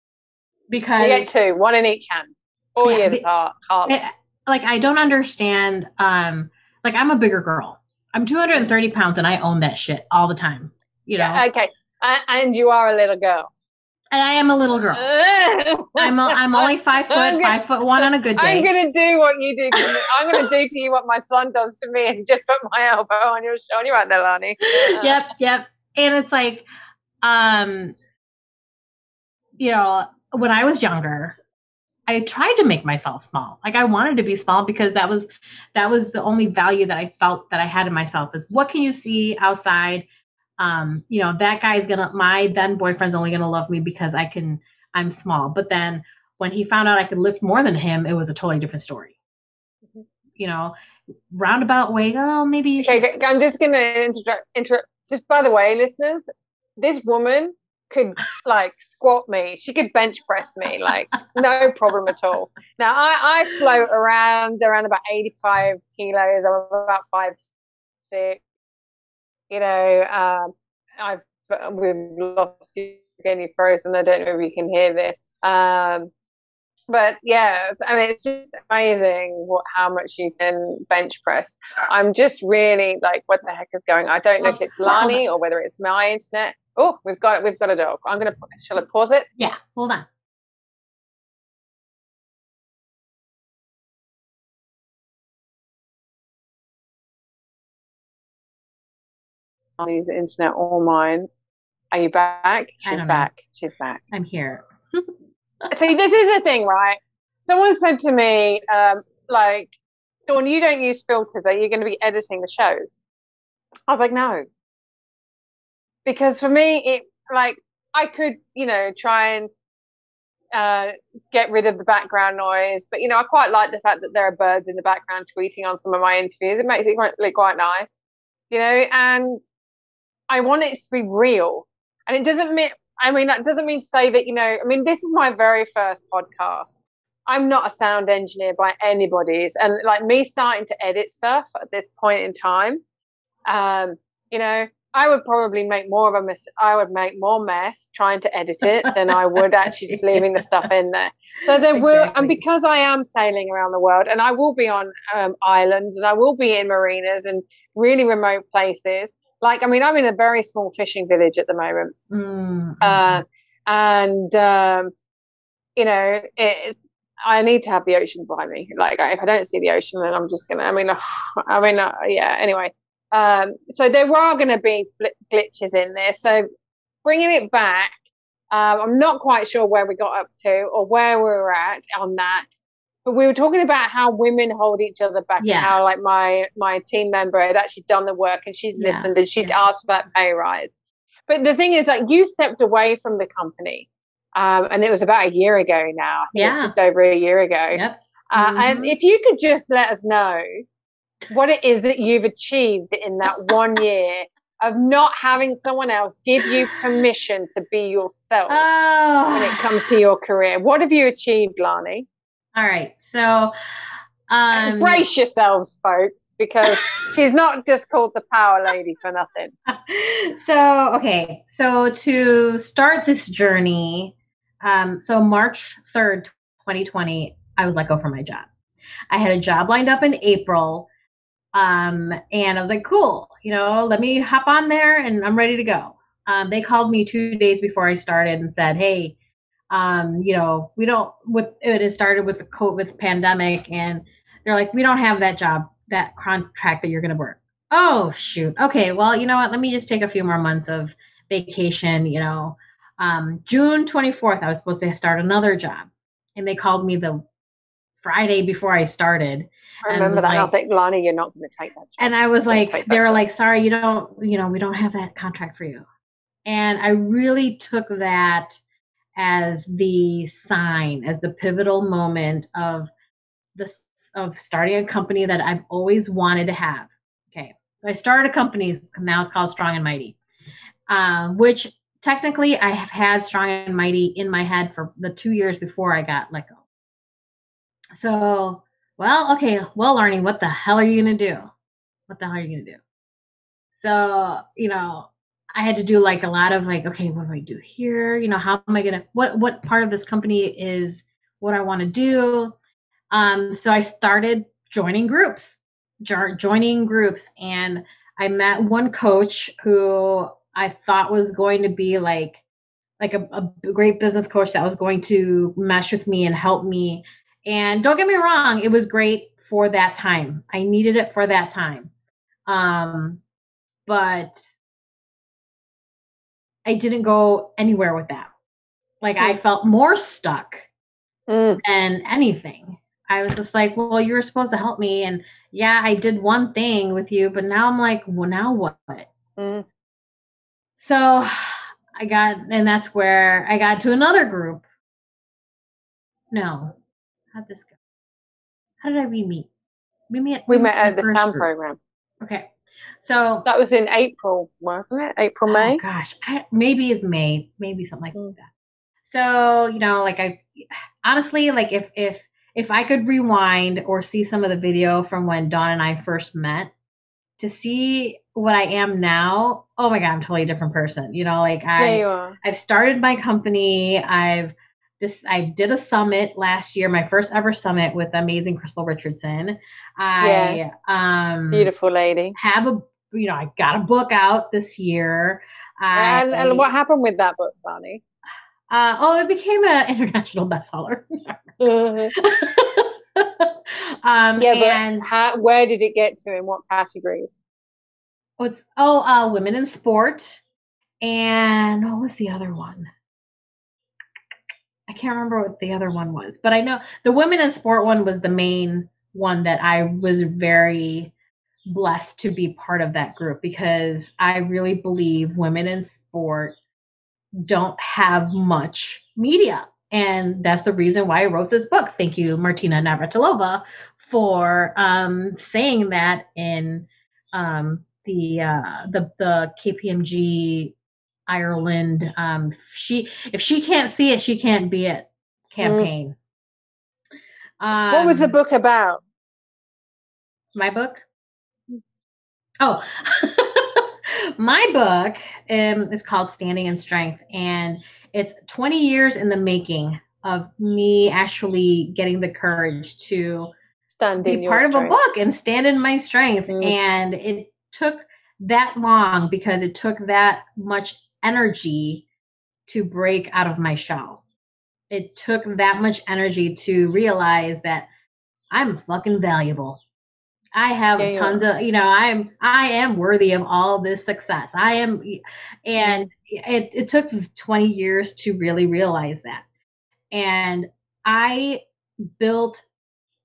because get two, one in each hand, four Yeah, years apart. Heartless. like I don't understand um like I'm a bigger girl. I'm 230 pounds and I own that shit all the time. You know, Yeah, okay, A- and you are a little girl. and I am a little girl. I'm a, I'm only five foot, gonna- five foot one on a good day. I'm gonna do what you do. I'm gonna do to you what my son does to me, and just put my elbow on your shoulder. Right there, Laarni. yep, yep. And it's like, um, you know, when I was younger, I tried to make myself small. Like I wanted to be small because that was that was the only value that I felt that I had in myself is what can you see outside? Um, you know, that guy's gonna my then boyfriend's only gonna love me because I can I'm small. But then when he found out I could lift more than him, it was a totally different story. Mhm. You know, roundabout way, oh maybe you Okay, okay, I'm just gonna interrupt. Inter- just by the way, listeners, this woman could like squat me. She could bench press me, like no problem at all. Now I, I float around around about 85 kilos. I'm about five six. You know, um, I've we've lost you again. You frozen. I don't know if you can hear this. Um, but yeah, I mean, it's just amazing what how much you can bench press. I'm just really like, what the heck is going? on? I don't know if it's Laarni or whether it's my internet. Oh, we've got it. we've got a dog. I'm gonna shall I pause it? Yeah, hold on. Laarni's internet all mine. Are you back? She's back. She's back. I'm here. See, this is the thing, right? Someone said to me, um, like, Dawn, you don't use filters. Are you going to be editing the shows? I was like, no. Because for me, it, like, I could, you know, try and uh, get rid of the background noise. But, you know, I quite like the fact that there are birds in the background tweeting on some of my interviews. It makes it quite, look quite nice, you know, and I want it to be real. And it doesn't mean, I mean, that doesn't mean to say that, you know, I mean, this is my very first podcast. I'm not a sound engineer by anybody's. And like me starting to edit stuff at this point in time, um, you know, I would probably make more of a mess. I would make more mess trying to edit it than I would actually just leaving the stuff in there. So there will, and because I am sailing around the world and I will be on um, islands and I will be in marinas and really remote places. Like, I mean, I'm in a very small fishing village at the moment Mm, uh, and um, you know, it's I need to have the ocean by me. Like, if I don't see the ocean, then I'm just gonna. I mean, I mean, uh, yeah. Anyway, um, so there are going to be glitches in there. So bringing it back, um, I'm not quite sure where we got up to or where we were at on that. But we were talking about how women hold each other back Yeah. and how like my my team member had actually done the work and she'd Yeah, listened and she'd yeah. asked for that pay rise. But the thing is, like, you stepped away from the company, um, and it was about a year ago now. I think Yeah. it's just over a year ago. Yep. Uh, And Mhm. if you could just let us know what it is that you've achieved in that one year of not having someone else give you permission to be yourself Oh. when it comes to your career. What have you achieved, Laarni? All right. So, um, Brace yourselves, folks, because she's not just called the power lady for nothing. so okay so to start this journey um so march 3rd 2020 i was let go from my job i had a job lined up in april um and i was like cool you know let me hop on there and i'm ready to go. Um, they called me two days before i started and said hey um you know we don't with it had started with the covid pandemic and they're like we don't have that job that contract that you're going to work. Oh shoot. Okay well you know what? Let me just take a few more months of vacation you know. Um, june 24th i was supposed to start another job and they called me the friday before i started I remember that. and I like- was like, Laarni, you're not going to take that job. and i was like they were job. like sorry you don't you know we don't have that contract for you and i really took that as the sign, as the pivotal moment of this of starting a company that I've always wanted to have. Okay, so I started a company now it's called Strong and Mighty, um, which technically I have had Strong and Mighty in my head for the two years before I got let go. So, well, okay, well, Laarni, what the hell are you gonna do? What the hell are you gonna do? So, you know, I had to do like a lot of like, okay, what do I do here? You know, how am I gonna what what part of this company is what I want to do? Um, so I started joining groups, jo- joining groups, and I met one coach who I thought was going to be like like a, a great business coach that was going to mesh with me and help me. And don't get me wrong, it was great for that time. I needed it for that time. Um, but I didn't go anywhere with that. Like I felt more stuck Mm. than anything. I was just like, well, you were supposed to help me. And yeah, I did one thing with you, but now I'm like, well, now what? Mm. So I got, and that's where I got to another group. No, how'd this go? How did I we meet? We met. We met at the group. program. Okay, so That was in April, wasn't it? April, May. Oh May. gosh, I, maybe it's May, maybe something like Mm. that. So you know, like I honestly, like if if if I could rewind or see some of the video from when Dawn and I first met to see what I am now, oh my god, I'm totally a different person. You know, like I yeah. I've started my company. I've this I did a summit last year, my first ever summit with amazing Crystal Richardson. I Yes. um Beautiful lady. have a you know, I got a book out this year. I, And, and what happened with that book, Laarni? uh, oh, it became an international bestseller. yeah, um, but and how, where did it get to? In what categories? what's oh, uh, women in sport, and what was the other one? I can't remember what the other one was, but I know the women in sport one was the main one that I was very blessed to be part of that group because I really believe women in sport don't have much media. And that's the reason why I wrote this book. Thank you, Martina Navratilova, for um, saying that in um, the uh, the the KPMG Ireland. Um, she if she can't see it, she can't be it campaign. Um, what was the book about? my book? Oh, my book um, is called Standing in Strength, and it's 20 years in the making of me actually getting the courage to Stand in be your part of a book and stand in my strength. Mm. And it took that long because it took that much energy to break out of my shell. It took that much energy to realize that I'm fucking valuable. I have Yeah, tons of, you know, I'm I am worthy of all this success. I am and it, it took 20 years to really realize that. And I built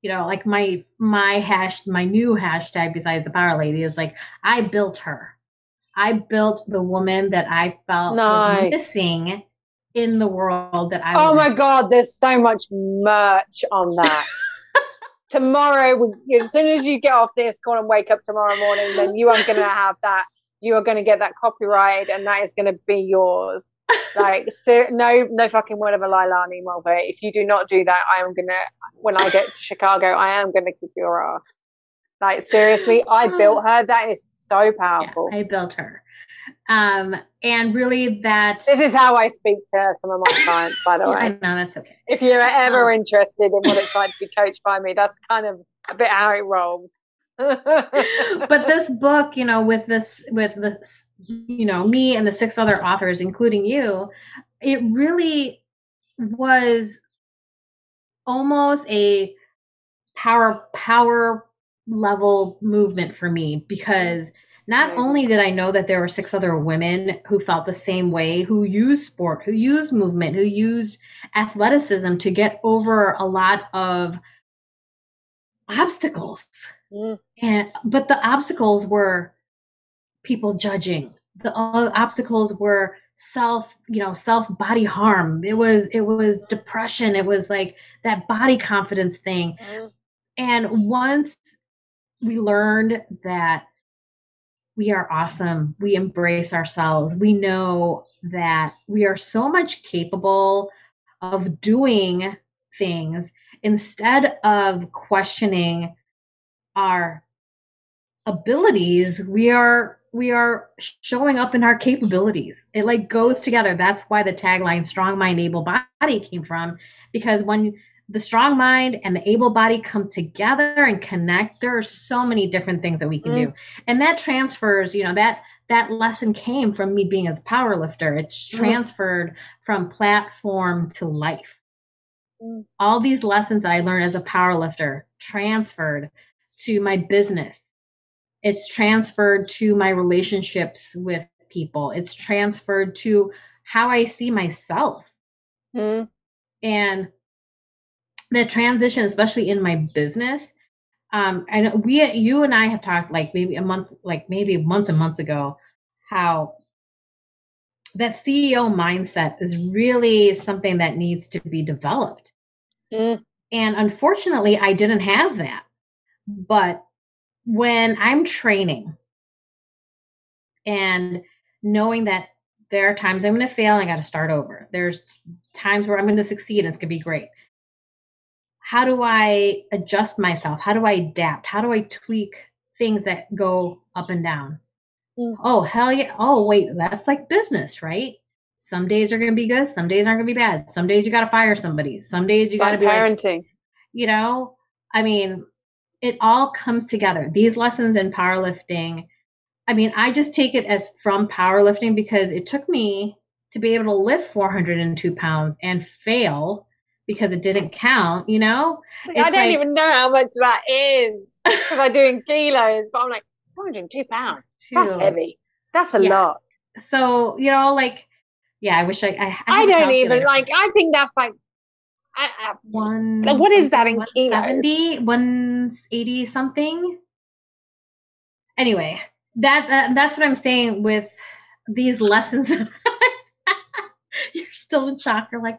you know, like my my hash my new hashtag besides the power lady is like I built her. I built the woman that I felt Nice. was missing in the world that I Oh my in. God, there's so much merch on that. tomorrow, we, as soon as you get off this call and wake up tomorrow morning, then you are going to have that. You are going to get that copyright, and that is going to be yours. Like, no, no fucking word of a lie, Laarni Mulvey. If you do not do that, I am gonna. When I get to Chicago, I am gonna kick your ass. Like seriously, I built oh. her. That is so Yeah, powerful. I built her. Um and really that This is how I speak to some of my clients, by the Yeah, way. know that's okay. If you're ever Oh. interested in what it's like to be coached by me, that's kind of a bit how it rolls. but this book, you know, with this, with this, you know, me and the six other authors, including you, it really was almost a power power level movement for me because not only did I know that there were six other women who felt the same way, who used sport, who used movement, who used athleticism to get over a lot of obstacles. Mm. and but the obstacles were people judging. The uh, obstacles were self you know self body harm. It was it was depression. It was like that body confidence thing. Mm-hmm. and once we learned that we are awesome we embrace ourselves we know that we are so much capable of doing things instead of questioning our abilities we are we are showing up in our capabilities. It like goes together. That's why the tagline strong mind, able body came from because when the strong mind and the able body come together and connect, there are so many different things that we can mm. do. And that transfers, you know, that that lesson came from me being as power lifter. It's mm. transferred mm. from platform to life. Mm. All these lessons that I learned as a power lifter transferred to my business it's transferred to my relationships with people it's transferred to how i see myself mm. and the transition especially in my business um and we you and i have talked like maybe a month like maybe months and months ago how that ceo mindset is really something that needs to be developed mm. and unfortunately i didn't have that but when I'm training and knowing that there are times I'm going to fail, I got to start over. There's times where I'm going to succeed and it's going to be great. How do I adjust myself? How do I adapt? How do I tweak things that go up and down? Mm. Oh, hell yeah. Oh, wait, that's like business, right? Some days are going to be good. Some days aren't going to be bad. Some days you got to fire somebody. Some days you got to be parenting. Like, you know, I mean, it all comes together. These lessons in powerlifting, I mean, I just take it as from powerlifting because it took me to be able to lift 402 pounds and fail because it didn't count, you know? I don't like, even know how much that is because I'm doing kilos, but I'm like, 402 pounds. That's heavy. That's a yeah. lot. So, you know, like, yeah, I wish I. I, I, I don't even like. I think that's like one. What is that in 170, 180 something. Anyway, that, that that's what I'm saying with these lessons. You're still in shock. You're like?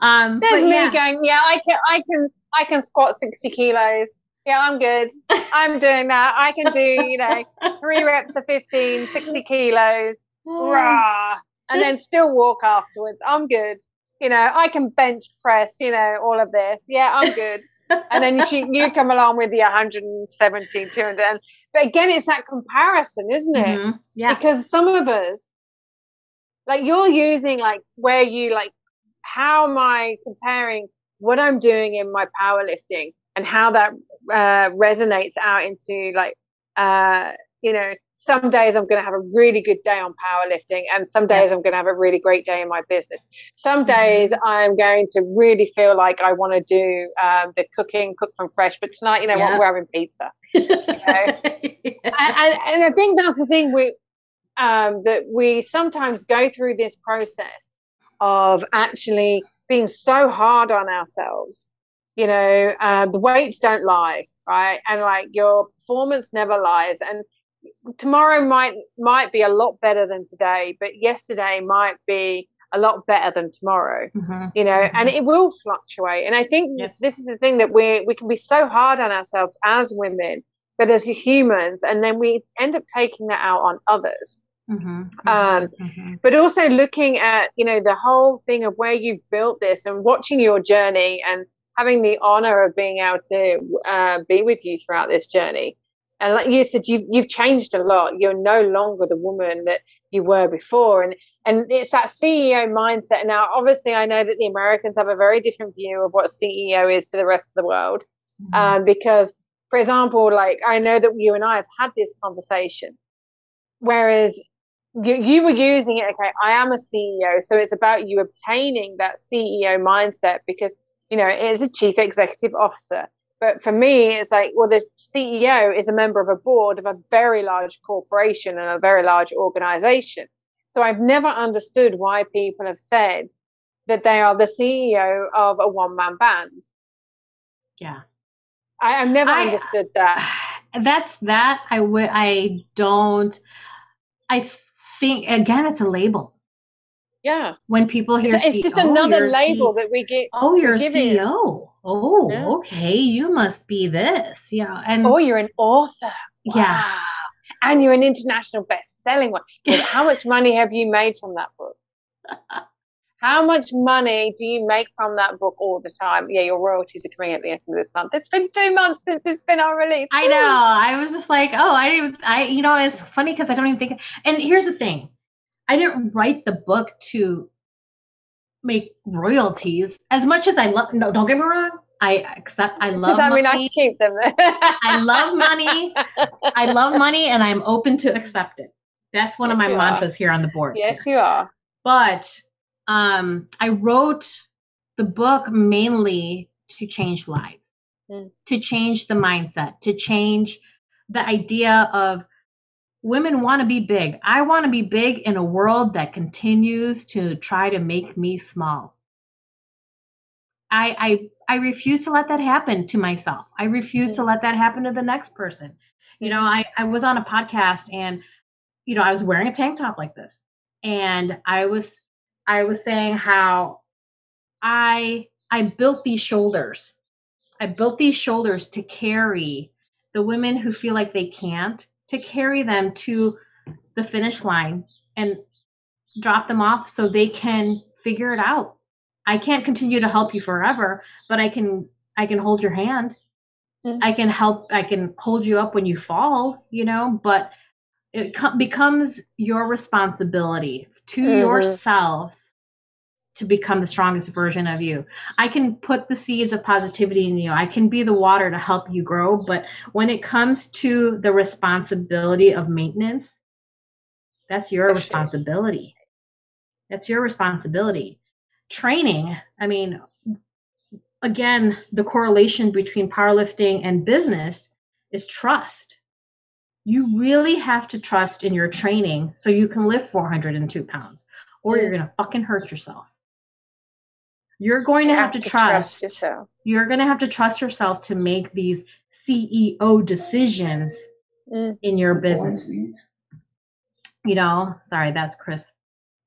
Um, There's me yeah. going, yeah, I can, I can, I can squat 60 kilos. Yeah, I'm good. I'm doing that. I can do, you know, three reps of 15, 60 kilos, rah, and then still walk afterwards. I'm good you know, I can bench press, you know, all of this. Yeah, I'm good. and then you, you come along with the 117, 200. And, but again, it's that comparison, isn't it? Mm-hmm. Yeah. Because some of us, like you're using like where you like, how am I comparing what I'm doing in my powerlifting and how that uh, resonates out into like, uh, you know, some days I'm going to have a really good day on powerlifting, and some days yeah. I'm going to have a really great day in my business. Some mm-hmm. days. I'm going to really feel like I want to do um, the cooking, cook from fresh. But tonight, you know yeah. what, we're having pizza. You know? yeah. and, and, I think that's the thing we um, that we sometimes go through this process of actually being so hard on ourselves. You know, uh, the weights don't lie, right? And like your performance never lies, and tomorrow might might be a lot better than today, but yesterday might be a lot better than tomorrow. Mm-hmm. You know, mm-hmm. and it will fluctuate. And I think yeah. this is the thing that we we can be so hard on ourselves as women, but as humans, and then we end up taking that out on others. Mm-hmm, mm-hmm, um, mm-hmm. but also looking at you know the whole thing of where you've built this and watching your journey and having the honor of being able to uh, be with you throughout this journey and like you said, you've you've changed a lot. You're no longer the woman that you were before, and and it's that CEO mindset. Now, obviously, I know that the Americans have a very different view of what CEO is to the rest of the world, mm-hmm. um, because, for example, like I know that you and I have had this conversation, whereas you, you were using it. Okay, I am a CEO, so it's about you obtaining that CEO mindset because you know it is a chief executive officer but for me, it's like, well, the CEO is a member of a board of a very large corporation and a very large organization. So I've never understood why people have said that they are the CEO of a one man band. Yeah. I, have never I, understood that. That's that. I would, I don't, I think, again, it's a label. Yeah. When people hear It's, it's just oh, another a C- label that we get. oh, you're a it. CEO. Oh, Yeah. okay. You must be this. Yeah. And Oh, you're an author. yeah. And you're an international best-selling one. How much money have you made from that book? How much money do you make from that book all the time? Yeah, your royalties are coming at the end of this month. It's been two months since it's been on release. I know. I was just like, oh, I didn't. I, you know, it's funny because I don't even think. And here's the thing, I didn't write the book to make royalties as much as I love. No, don't get me wrong. I accept. I love Does that mean I keep them? I love money. I love money, and I'm open to accept it. That's one of my you are. mantras here on the board. yes, you are. But um, I wrote the book mainly to change lives, Mm. to change the mindset, to change the idea of women want to be big. I want to be big in a world that continues to try to make me small. I I I refuse to let that happen to myself. I refuse to let that happen to the next person. You know, I I was on a podcast and you know, I was wearing a tank top like this. And I was I was saying how I I built these shoulders. I built these shoulders to carry the women who feel like they can't, to carry them to the finish line and drop them off so they can figure it out. I can't continue to help you forever, but I can I can hold your hand. Mhm. I can help I can hold you up when you fall, you know, but it co- becomes your responsibility to Mhm. yourself to become the strongest version of you. I can put the seeds of positivity in you. I can be the water to help you grow, but when it comes to the responsibility of maintenance, that's your responsibility. That's your responsibility. Training, I mean, again, the correlation between powerlifting and business is trust. You really have to trust in your training so you can lift 402 pounds, or you're going to fucking hurt yourself. You're going to You have, to, trust. yourself. You're going to have to trust yourself to make these CEO decisions Mm. in your business. You know, sorry, that's Chris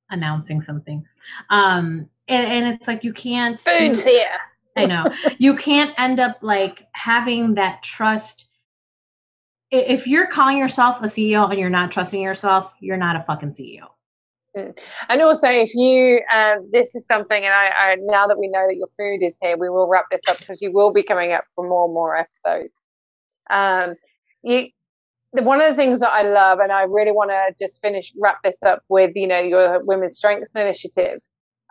announcing something. Um, and, and it's like you can't. Food's you- here. I know. You can't end up like having that trust. If you're calling yourself a CEO and you're not trusting yourself, you're not a fucking CEO. And also, if you, um, this is something, and I, I, now that we know that your food is here, we will wrap this up because you will be coming up for more and more episodes. Um, you, the, one of the things that I love, and I really want to just finish wrap this up with, you know, your Women's Strengths Initiative.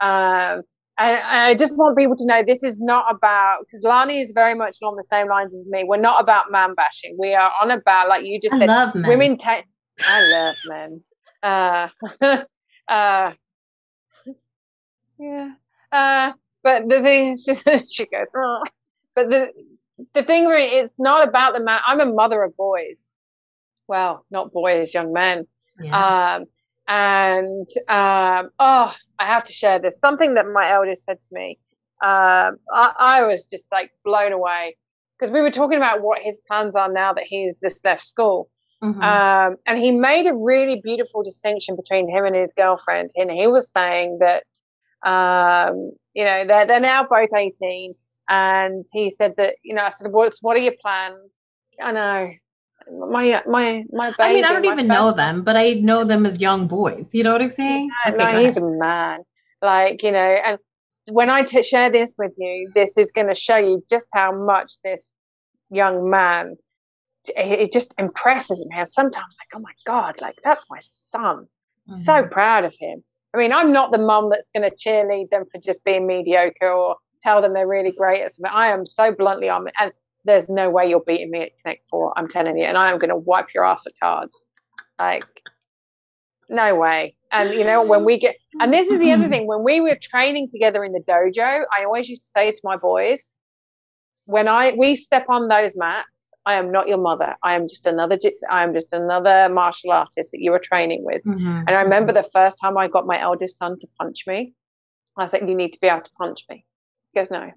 Um, and, and I just want people to know this is not about because Laarni is very much along the same lines as me. We're not about man bashing. We are on about, like you just I said, love men. women take. I love men. Uh, uh, yeah. Uh, but the thing is, she goes, "Rah." but the the thing where it's not about the man. I'm a mother of boys. Well, not boys, young men. Yeah. Um, and um, oh, I have to share this. Something that my eldest said to me. Um, I, I was just like blown away because we were talking about what his plans are now that he's just left school. Mhm. Um, and he made a really beautiful distinction between him and his girlfriend. And he was saying that, um, you know, they're, they're now both 18. And he said that, you know, I said, what's, what are your plans? I know. My, my, my baby. I mean, I don't even know them, but I know them as young boys. You know what I'm saying? Yeah, Okay, no, he's ahead. a man. Like, you know, and when I t- share this with you, this is going to show you just how much this young man, it, it just impresses me. And sometimes, like, oh my God, like, that's my son. So Mhm. proud of him. I mean, I'm not the mum that's going to cheerlead them for just being mediocre or tell them they're really great at something. I am so bluntly on and there's no way you're beating me at Connect Four. I'm telling you, and I am going to wipe your ass at cards. Like, no way. And you know, when we get, and this is the other thing, when we were training together in the dojo, I always used to say to my boys, when I we step on those mats, I am not your mother. I am just another. I am just another martial artist that you are training with. Mhm. And I remember the first time I got my eldest son to punch me, I said, You need to be able to punch me. He goes, No.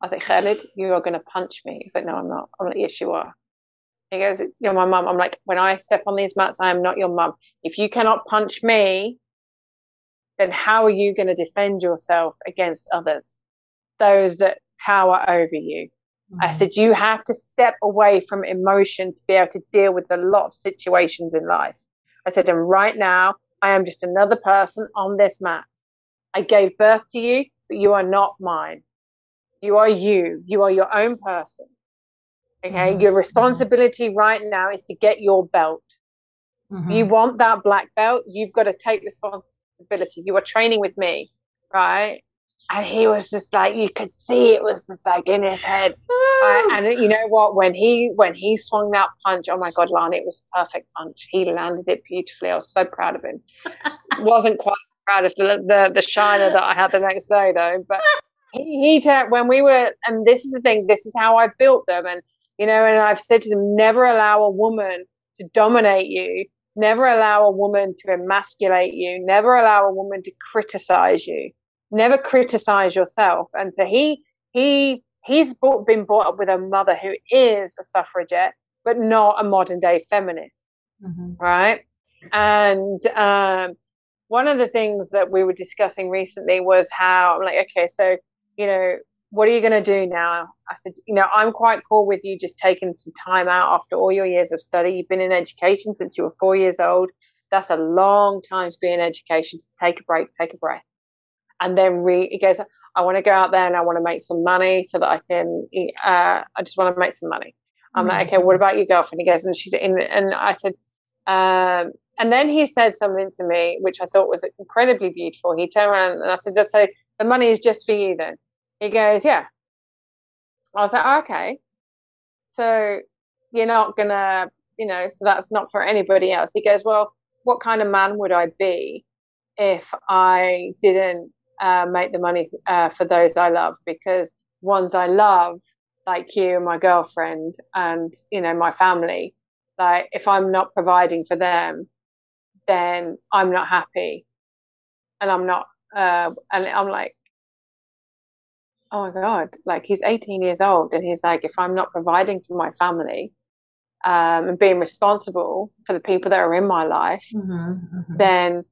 I said, Khalid, you are going to punch me. He's like, No, I'm not. I'm like, Yes, you are. He goes, You're my mum. I'm like, When I step on these mats, I am not your mum. If you cannot punch me, then how are you going to defend yourself against others? Those that tower over you. Mm-hmm. I said, you have to step away from emotion to be able to deal with a lot of situations in life. I said, and right now, I am just another person on this mat. I gave birth to you, but you are not mine. You are you. You are your own person. Okay. Mm-hmm. Your responsibility right now is to get your belt. Mm-hmm. You want that black belt, you've got to take responsibility. You are training with me, right? And he was just like, you could see it was just like in his head. Right? Ah. And you know what? When he when he swung that punch, oh my God, Laarni, it was a perfect punch. He landed it beautifully. I was so proud of him. Wasn't quite so proud of the, the the shiner that I had the next day though. But he, he t- when we were, and this is the thing. This is how I built them, and you know, and I've said to them, never allow a woman to dominate you. Never allow a woman to emasculate you. Never allow a woman to criticize you. Never criticize yourself. And so he he he's brought, been brought up with a mother who is a suffragette, but not a modern day feminist, mm-hmm. right? And um, one of the things that we were discussing recently was how I'm like, okay, so you know, what are you going to do now? I said, you know, I'm quite cool with you just taking some time out after all your years of study. You've been in education since you were four years old. That's a long time to be in education. Just take a break, take a breath. And then re- he goes, I want to go out there and I want to make some money so that I can, uh, I just want to make some money. I'm mm-hmm. like, okay, what about your girlfriend? He goes, and she's in, and I said, um, and then he said something to me, which I thought was incredibly beautiful. He turned around and I said, just say, the money is just for you then. He goes, yeah. I was like, oh, okay. So you're not gonna, you know, so that's not for anybody else. He goes, well, what kind of man would I be if I didn't uh, make the money uh, for those I love because ones I love, like you and my girlfriend and you know my family, like if I'm not providing for them, then I'm not happy, and I'm not. Uh, and I'm like, oh my god, like he's 18 years old, and he's like, if I'm not providing for my family, um, and being responsible for the people that are in my life, mm-hmm, mm-hmm. then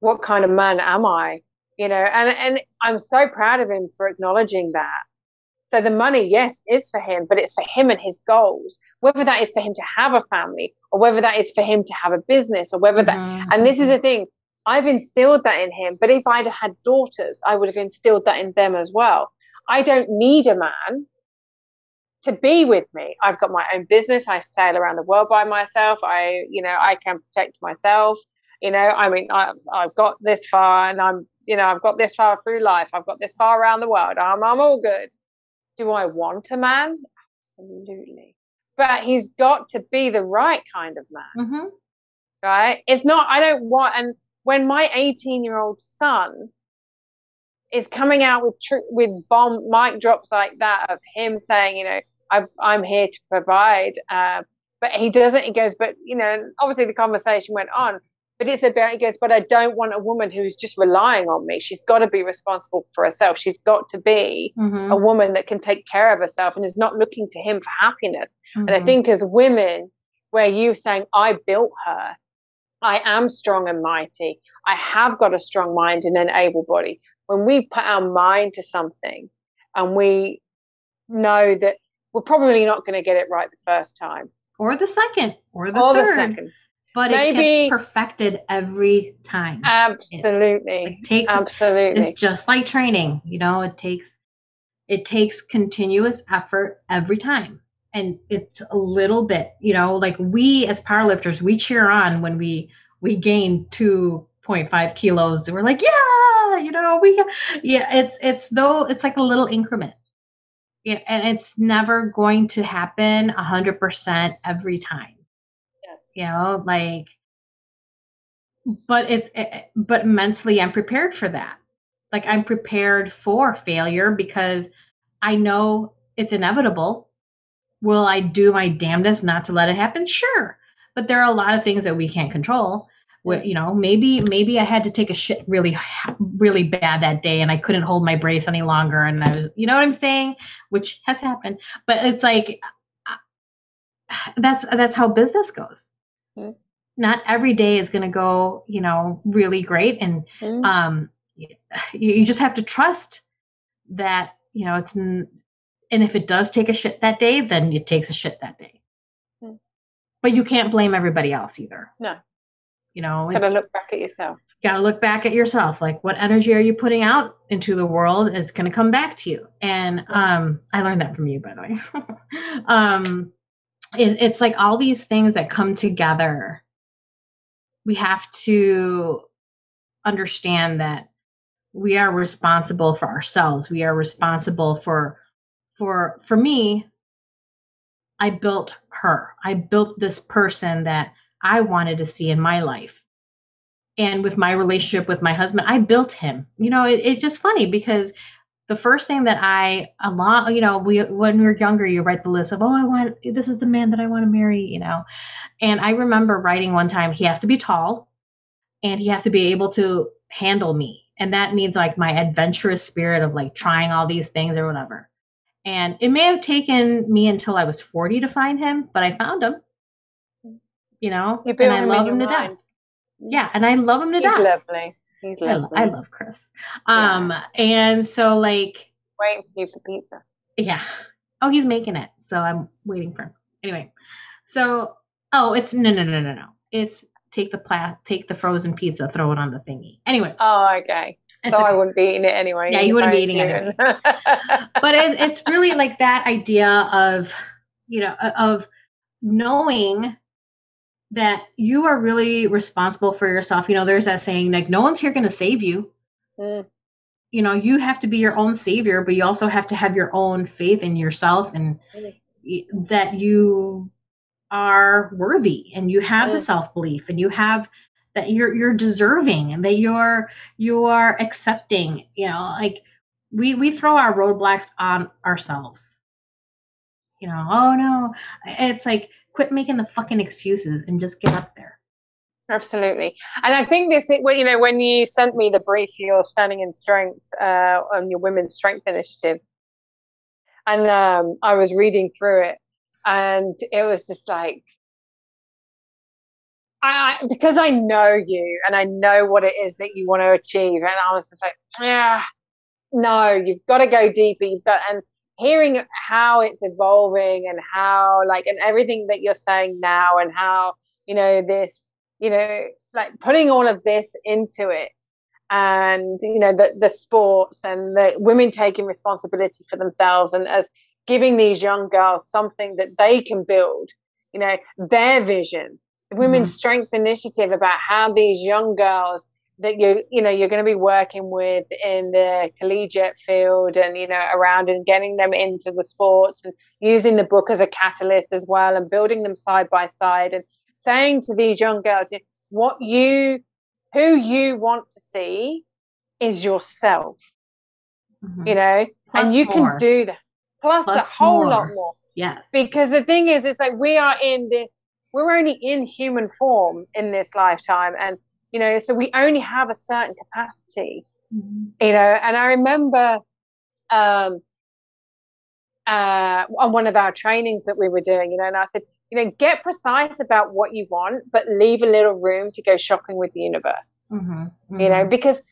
what kind of man am I? You know, and, and I'm so proud of him for acknowledging that. So the money, yes, is for him, but it's for him and his goals. Whether that is for him to have a family or whether that is for him to have a business or whether that, mm-hmm. and this is the thing, I've instilled that in him. But if I'd had daughters, I would have instilled that in them as well. I don't need a man to be with me. I've got my own business. I sail around the world by myself. I, you know, I can protect myself. You know, I mean, I've, I've got this far and I'm you know, I've got this far through life, I've got this far around the world, I'm, I'm all good. Do I want a man? Absolutely. But he's got to be the right kind of man. Mm-hmm. Right? It's not, I don't want, and when my 18 year old son is coming out with tr- with bomb mic drops like that of him saying, you know, i am here to provide, uh, but he doesn't. He goes, but you know, obviously the conversation went on. But it's about, he goes, but I don't want a woman who's just relying on me. She's got to be responsible for herself. She's got to be mm-hmm. a woman that can take care of herself and is not looking to him for happiness. Mm-hmm. And I mm-hmm. think as women, where you're saying, I built her, I am strong and mighty, I have got a strong mind and an able body. When we put our mind to something and we know that we're probably not going to get it right the first time, or the second, or the or third. the second but Maybe, it gets perfected every time. Absolutely. It, it takes absolutely. It's just like training. You know, it takes it takes continuous effort every time. And it's a little bit, you know, like we as powerlifters, we cheer on when we we gain 2.5 kilos. We're like, yeah, you know, we yeah, it's it's though it's like a little increment. Yeah, and it's never going to happen 100% every time you know like but it's it, but mentally i'm prepared for that. Like i'm prepared for failure because i know it's inevitable. Will i do my damnedest not to let it happen? Sure. But there are a lot of things that we can't control. You know maybe maybe i had to take a shit really really bad that day and i couldn't hold my brace any longer and i was you know what i'm saying? Which has happened. But it's like uh, that's that's how business goes not every day is going to go, you know, really great. And Mm. um, you, you just have to trust that, you know, it's, n- and if it does take a shit that day, then it takes a shit that day. Mm. But you can't blame everybody else either. No. You know, Gotta look back at yourself. got to look back at yourself. Like, what energy are you putting out into the world is going to come back to you. And um, I learned that from you, by the way. um, it, it's like all these things that come together. We have to understand that we are responsible for ourselves. We are responsible for, for, for me. I built her. I built this person that I wanted to see in my life and with my relationship with my husband i built him you know it, it's just funny because the first thing that i a lot you know we when we were younger you write the list of oh i want this is the man that i want to marry you know? And i remember writing one time he has to be tall and he has to be able to handle me. And that means like my adventurous spirit of like trying all these things or whatever. And it may have taken me until i was 40 to find him but i found him. You know? And i love him to death. yeah and i love him to He's death. lovely. He's I, lovely. I love Chris. Um, and so like, Waiting for you for pizza. yeah. Oh, he's making it. So I'm waiting for him. Anyway. So, oh, it's no, no, no, no, no. It's take the plat, take the frozen pizza, throw it on the thingy. Anyway. Oh, okay. So I wouldn't be eating it anyway. Yeah, you wouldn't be eating it but it, it's really like that idea of, you know, of knowing that you are really responsible for yourself. You know, there's that saying like, no one's here going to save you. Mm. you know you have to be your own savior but you also have to have your own faith in yourself and Really? that you are worthy and you have the Mm. self-belief and you have that you're you're deserving and that you're you are accepting you know like we we throw our roadblocks on ourselves you know oh no it's like quit making the fucking excuses and just get up there Absolutely. And I think this, you know, when you sent me the brief, your Standing in Strength uh, on your Women's Strength Initiative, and um, I was reading through it, and it was just like, I because I know you and I know what it is that you want to achieve, and I was just like, yeah, no, you've got to go deeper. You've got and hearing how it's evolving and how like and everything that you're saying now and how you know this you know like putting all of this into it and you know the the sports and the women taking responsibility for themselves and as giving these young girls something that they can build you know their vision. The women's mm-hmm. strength initiative about how these young girls that you you know you're going to be working with in the collegiate field and you know around and getting them into the sports and using the book as a catalyst as well and building them side by side and saying to these young girls what you who you want to see is yourself Mhm. you know Plus and you more. can do that plus, Plus a whole more. lot more yes because the thing is it's like we are in this we're only in human form in this lifetime and you know so we only have a certain capacity Mhm. you know and i remember um uh on one of our trainings that we were doing you know and i said you know get precise about what you want but leave a little room to go shopping with the universe Mhm. you know Mhm. because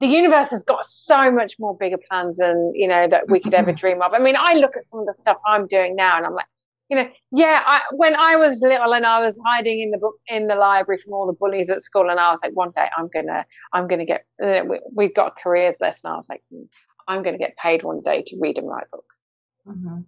the universe has got so much more bigger plans than you know that we could ever dream of i mean i look at some of the stuff i'm doing now and i'm like you know yeah I, when i was little and i was hiding in the book in the library from all the bullies at school and i was like one day i'm gonna i'm gonna get uh, we, we've got a careers lesson i was like "Hmm, i'm gonna get paid one day to read and write books Mhm.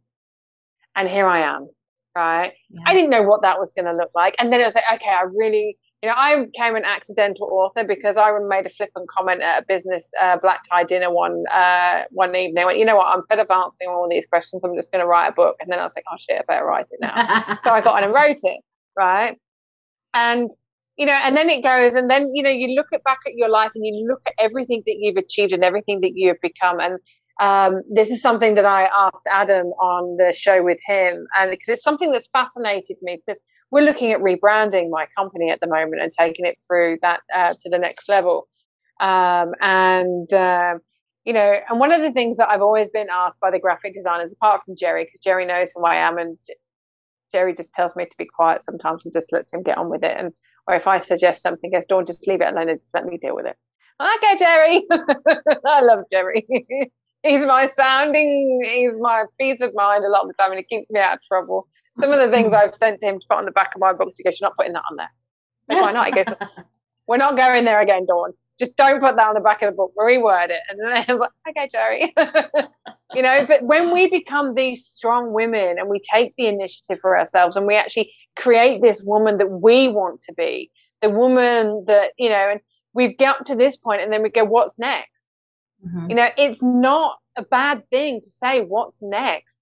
and here i am right Yeah. I didn't know what that was to look like. And then it was like, okay, I really, you know, I became an accidental author because I made a flippant comment at a business uh, black tie dinner one uh, one evening. I went, you know what? I'm fed up answering all these questions. I'm just going to write a book. And then I was like, oh shit, I better write it now. so I got on and wrote it, right? And you know, and then it goes, and then you know, you look at back at your life and you look at everything that you've achieved and everything that you have become, and um, this is something that I asked Adam on the show with him, and because it's something that's fascinated me because we're looking at rebranding my company at the moment and taking it through that uh, to the next level, um, and. Uh, you know, and one of the things that I've always been asked by the graphic designers, apart from Jerry, because Jerry knows who I am, and Jerry just tells me to be quiet sometimes and just lets him get on with it. And or if I suggest something, goes, Dawn, just leave it alone and just let me deal with it. Okay, Jerry. I love Jerry. he's my sounding, he's my peace of mind a lot of the time, and he keeps me out of trouble. Some of the things I've sent to him to put on the back of my books, he goes, You're not putting that on there. Like, why not? He goes, We're not going there again, Dawn. Just don't put that on the back of the book. Reword it. And then I was like, Okay, Jerry. you know, but when we become these strong women and we take the initiative for ourselves and we actually create this woman that we want to be, the woman that, you know, and we've got to this point and then we go, What's next? Mm-hmm. You know, it's not a bad thing to say what's next.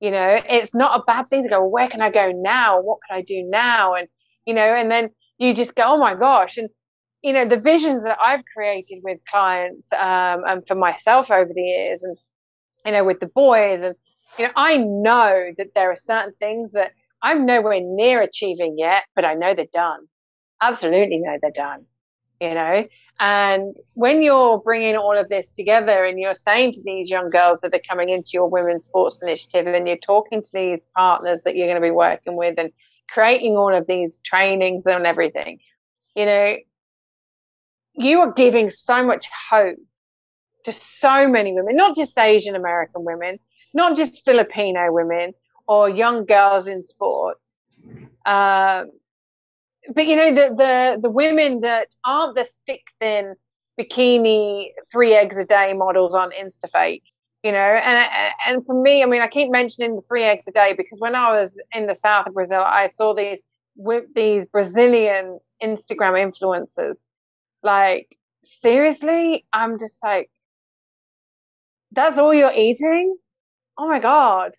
You know, it's not a bad thing to go, where can I go now? What can I do now? And, you know, and then you just go, oh my gosh. And, you know, the visions that I've created with clients um, and for myself over the years and, you know, with the boys and, you know, I know that there are certain things that I'm nowhere near achieving yet, but I know they're done. Absolutely know they're done, you know, and when you're bringing all of this together and you're saying to these young girls that are coming into your women's sports initiative and you're talking to these partners that you're going to be working with and creating all of these trainings and everything, you know, you are giving so much hope to so many women, not just Asian American women, not just Filipino women or young girls in sports. Um, but you know the the the women that aren't the stick thin bikini three eggs a day models on instafake you know? And and for me i mean i keep mentioning the three eggs a day because when i was in the south of brazil i saw these with these brazilian instagram influencers. Like seriously? I'm just like that's all you're eating? Oh my god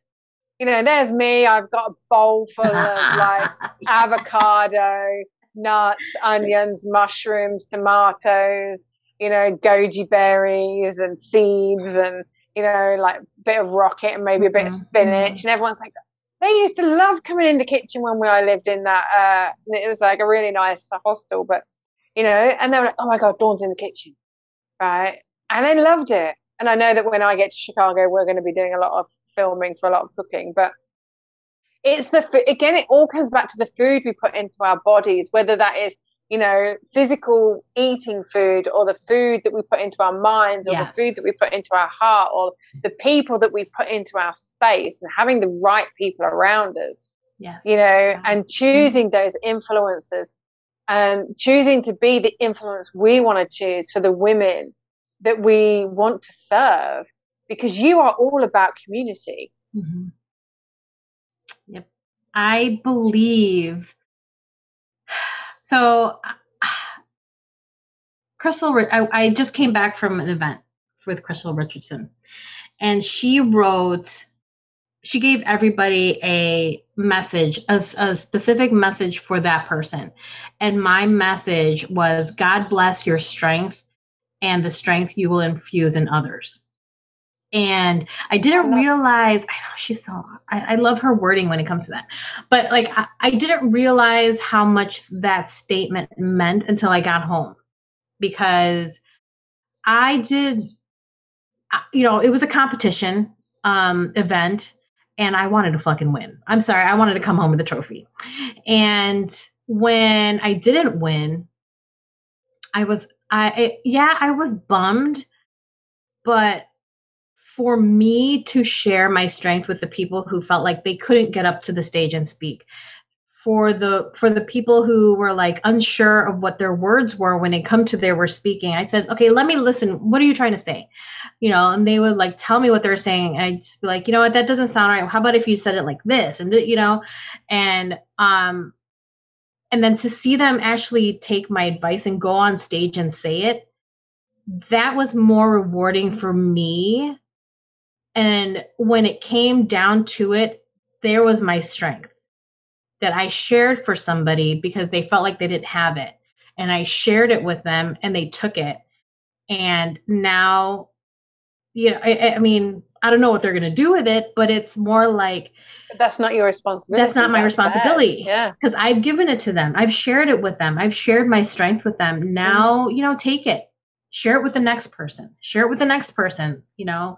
you know, there's me. I've got a bowl full of like avocado, nuts, onions, mushrooms, tomatoes, you know, goji berries and seeds and, you know, like a bit of rocket and maybe a bit mm-hmm. of spinach. And everyone's like, they used to love coming in the kitchen when we, I lived in that. Uh, it was like a really nice hostel, but, you know, and they were like, oh my God, Dawn's in the kitchen. Right. And they loved it. And I know that when I get to Chicago, we're going to be doing a lot of filming for a lot of cooking, but it's the food again, it all comes back to the food we put into our bodies, whether that is you know physical eating food or the food that we put into our minds or yes. the food that we put into our heart or the people that we put into our space and having the right people around us yes. you know yeah. and choosing those influences and choosing to be the influence we want to choose for the women that we want to serve because you are all about community. Mm-hmm. Yep. I believe so. Crystal, I, I just came back from an event with Crystal Richardson, and she wrote, she gave everybody a message, a, a specific message for that person. And my message was God bless your strength and the strength you will infuse in others. And I didn't I realize, I know she's so, I, I, love her wording when it comes to that. But like, I, I didn't realize how much that statement meant until I got home because I did, you know, it was a competition um, event and I wanted to fucking win. I'm sorry, I wanted to come home with a trophy. And when I didn't win, I was I yeah, I was bummed, but for me to share my strength with the people who felt like they couldn't get up to the stage and speak. For the for the people who were like unsure of what their words were when it come to their were speaking i said okay let me listen. What are you trying to say? You know and they would like tell me what they're saying and i'd just be like you know what? That doesn't sound right. How about if you said it like this? And you know and um and then to see them actually take my advice and go on stage and say it that was more rewarding for me and when it came down to it there was my strength that i shared for somebody because they felt like they didn't have it and i shared it with them and they took it and now you know i, I mean i don't know what they're going to do with it but it's more like that's not your responsibility. That's not my that's responsibility. Bad. Yeah. Because I've given it to them. I've shared it with them. I've shared my strength with them. Now, mm. you know, take it. Share it with the next person. Share it with the next person, you know.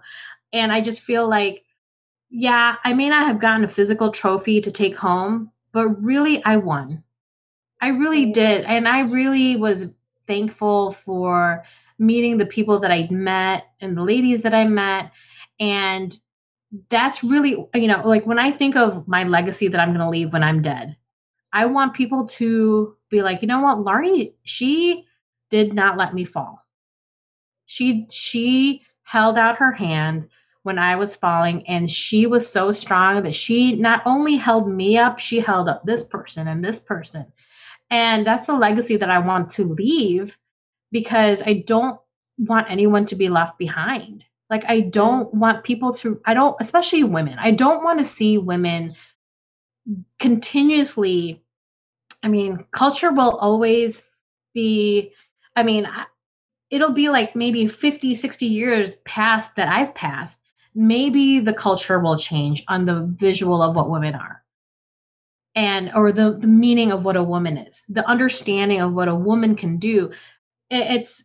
And I just feel like, yeah, I may not have gotten a physical trophy to take home, but really I won. I really did. And I really was thankful for meeting the people that I met and the ladies that I met. And that's really, you know, like when I think of my legacy that I'm going to leave when I'm dead, I want people to be like, you know what, Laarni, she did not let me fall. She she held out her hand when I was falling and she was so strong that she not only held me up, she held up this person and this person. And that's the legacy that I want to leave because I don't want anyone to be left behind. Like I don't want people to I don't especially women. I don't want to see women continuously I mean, culture will always be I mean, it'll be like maybe 50, 60 years past that I've passed. Maybe the culture will change on the visual of what women are. And or the, the meaning of what a woman is the understanding of what a woman can do. It, it's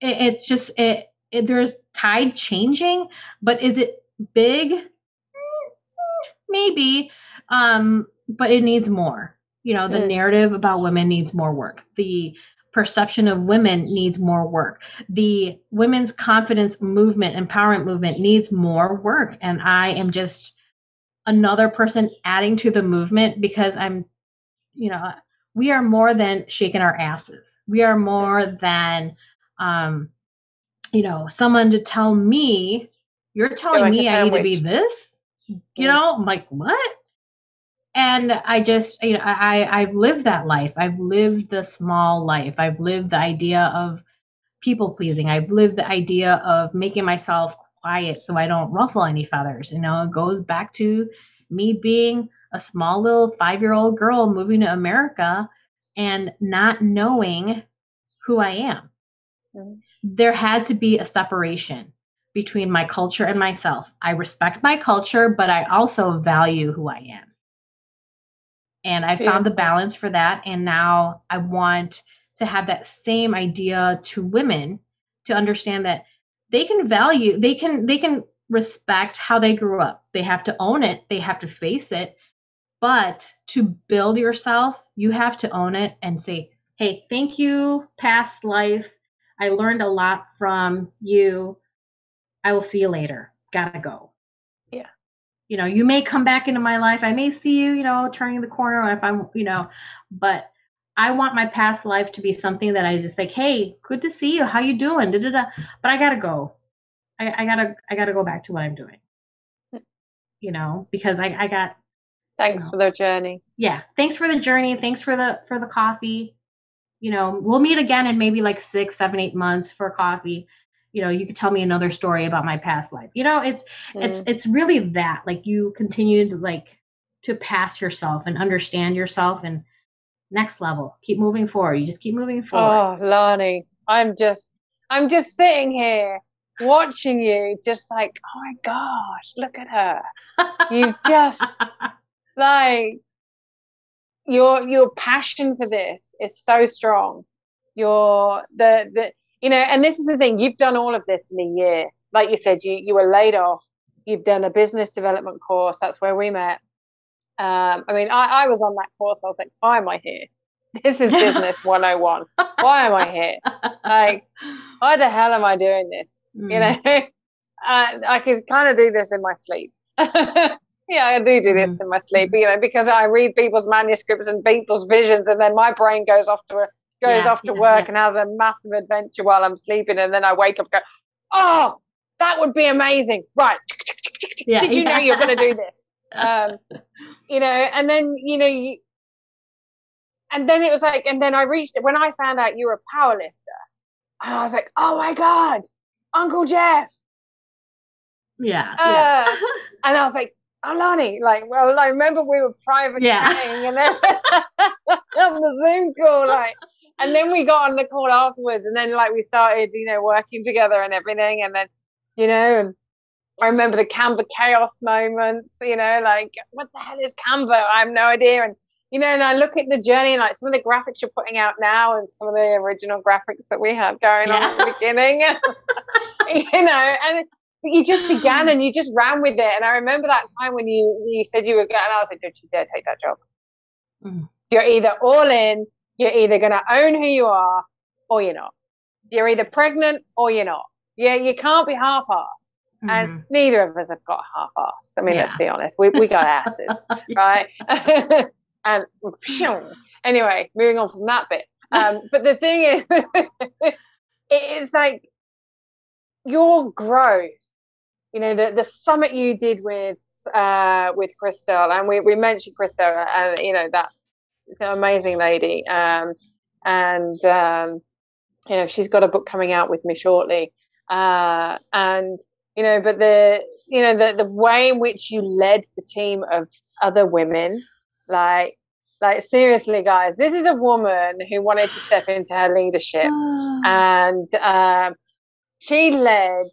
it, it's just it, it there's tide changing but is it big? Mm, maybe um but it needs more. You know the Mm. narrative about women needs more work. The perception of women needs more work. The women's confidence movement empowerment movement needs more work. And i am just another person adding to the movement because i'm you know we are more than shaking our asses. We are more than um you know someone to tell me you're telling like me i need to be this? You know i'm like what and i just you know i i've lived that life i've lived the small life i've lived the idea of people pleasing i've lived the idea of making myself quiet so i don't ruffle any feathers you know it goes back to me being a small little five year old girl moving to america and not knowing who i am Mhm. there had to be a separation between my culture and myself. I respect my culture, but I also value who I am. And I found the balance for that. And now I want to have that same idea to women to understand that they can value, they can, they can respect how they grew up. They have to own it, they have to face it. But to build yourself, you have to own it and say, hey, thank you, past life. I learned a lot from you. I will see you later. Gotta go. You know, you may come back into my life. I may see you, you know, turning the corner if I'm, you know, but I want my past life to be something that I just like, hey, good to see you. How you doing? Da-da-da. But I gotta go. I, I gotta I gotta go back to what I'm doing. You know, because I, I got Thanks No. for the journey. yeah thanks for the journey thanks for the for the coffee you know we'll meet again in maybe like six seven eight months for coffee you know you could tell me another story about my past life you know it's it's Mm. it's really that like you continue to like to pass yourself and understand yourself and next level keep moving forward you just keep moving forward Oh, Laarni, I'm just, I'm just sitting here watching you, just like, oh my gosh, look at her. You just like your your passion for this is so strong. Your the the you know, and this is the thing. You've done all of this in a year. Like you said, you you were laid off. You've done a business development course. That's where we met. Um, I mean, I, I was on that course. I was like, why am I here? This is business 101. Why am I here? Like, why the hell am I doing this? You Mm. know, uh, I can kind of do this in my sleep. yeah, I do do this in my sleep, you know, because I read people's manuscripts and people's visions, and then my brain goes off to goes Yeah, off to yeah, work yeah. and has a massive adventure while I'm sleeping, and then I wake up and go, oh, that would be amazing, right? Did you know you're going to do this? Um, you know, and then you know you. And then it was like, and then I reached it when I found out you were a power lifter, and I was like, oh my god, Uncle Jeff, yeah, Uh, yeah. and I was like, Alani, like, well, I remember we were private Yeah. chatting and then on the Zoom call, like, and then we got on the call afterwards, and then like we started, you know, working together and everything, and then, you know, and I remember the Canva chaos moments, you know, like, what the hell is Canva? I have no idea, and you know, and I look at the journey and like some of the graphics you're putting out now, and some of the original graphics that we had going on at the beginning, you know, and you just began and you just ran with it. And I remember that time when you you said you were going, and I was like, don't you dare take that job. Mm. You're either all in, You're either going to own who you are or you're not. You're either pregnant or you're not. Yeah, you can't be half-assed. Mm-hmm. And neither of us have got half-assed. I mean, yeah. let's be honest. We we got asses, right? and anyway, moving on from that bit. Um, but the thing is, it is like your growth. You know, the the summit you did with uh, with Crystal, and we we mentioned Crystal, and you know that an amazing lady. Um, and um, you know, she's got a book coming out with me shortly. Uh, and you know, but the you know the the way in which you led the team of other women, like like seriously, guys, this is a woman who wanted to step into her leadership, and um, she led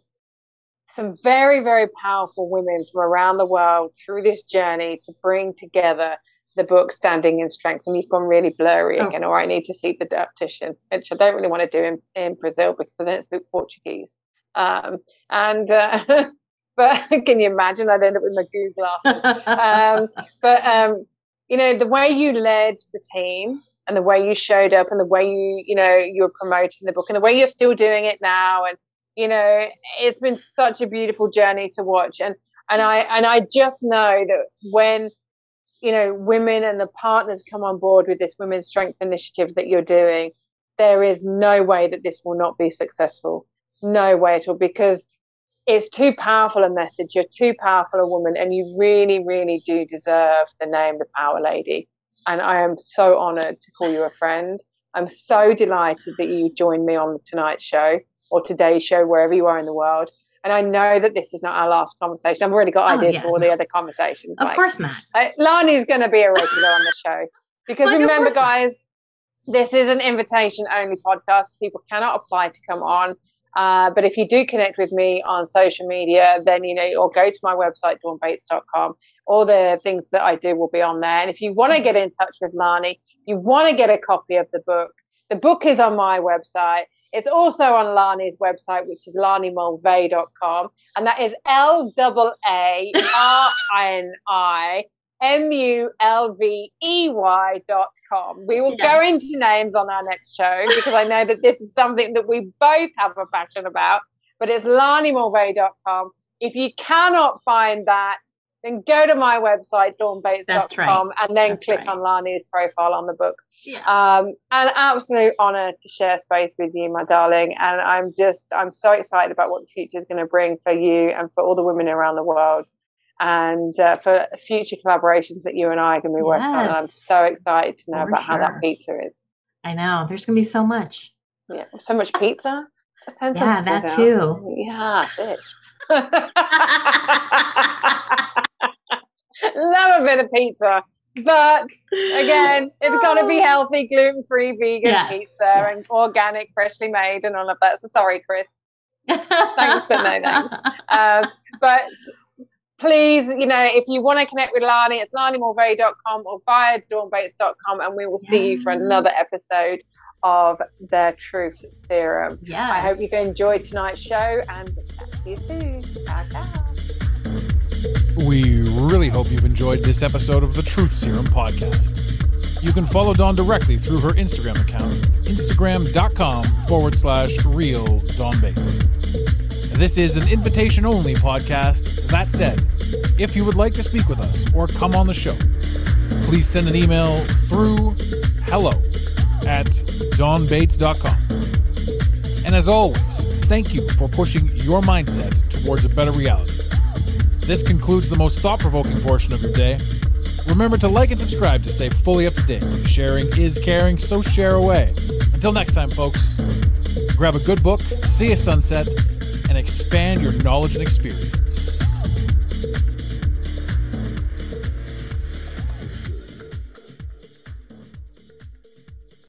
some very very powerful women from around the world through this journey to bring together the book Standing in Strength, and you've gone really blurry oh. again, or I need to see the dietitian, which I don't really want to do in, in Brazil because I don't speak Portuguese. Um, and uh, but can you imagine? I'd end up with my Google glasses. um, but um, you know, the way you led the team and the way you showed up and the way you, you know, you were promoting the book and the way you're still doing it now, and you know, it's been such a beautiful journey to watch. And and I and I just know that when you know, women and the partners come on board with this women's strength initiative that you're doing, there is no way that this will not be successful. No way at all, because it's too powerful a message. You're too powerful a woman, and you really, really do deserve the name the Power Lady. And I am so honored to call you a friend. I'm so delighted that you joined me on tonight's show or today's show, wherever you are in the world. And I know that this is not our last conversation. I've already got oh, ideas yeah. for all the other conversations. Of like, course not. Uh, Laarni's going to be a regular on the show because like, remember, guys, not. this is an invitation only podcast. People cannot apply to come on. Uh, but if you do connect with me on social media, then you know, or go to my website, dawnbates.com. All the things that I do will be on there. And if you want to get in touch with Laarni, you want to get a copy of the book, the book is on my website. It's also on Laarni's website, which is laarnimulvey.com. And that is L A R N I M U L V E Y dot com. We will yes. go into names on our next show because I know that this is something that we both have a passion about. But it's laarnimulvey.com. If you cannot find that, then go to my website, dawnbates.com, right. and then That's click right. on Laarni's profile on the books. Yeah. Um, an absolute honor to share space with you, my darling. And I'm just, I'm so excited about what the future is going to bring for you and for all the women around the world and uh, for future collaborations that you and I are going to be working yes. on. And I'm so excited to know for about sure. how that pizza is. I know. There's going to be so much. Yeah. So much pizza. yeah, that too. Yeah, bitch. Love a bit of pizza. But again, it's got to be healthy, gluten free, vegan yes, pizza yes. and organic, freshly made, and all of that. So sorry, Chris. thanks, but no thanks. Um, but please, you know, if you want to connect with Laarni, it's laarnimulvey.com or via dawnbates.com, and we will see you for another episode of the Truth Serum. Yes. I hope you've enjoyed tonight's show and chat to you soon. Ciao, ciao. We really hope you've enjoyed this episode of the Truth Serum podcast. You can follow Dawn directly through her Instagram account, instagram.com forward slash real Dawn Bates. This is an invitation only podcast. That said, if you would like to speak with us or come on the show, please send an email through hello at dawnbates.com. And as always, thank you for pushing your mindset towards a better reality. This concludes the most thought provoking portion of your day. Remember to like and subscribe to stay fully up to date. Sharing is caring, so share away. Until next time, folks, grab a good book, see a sunset, and expand your knowledge and experience.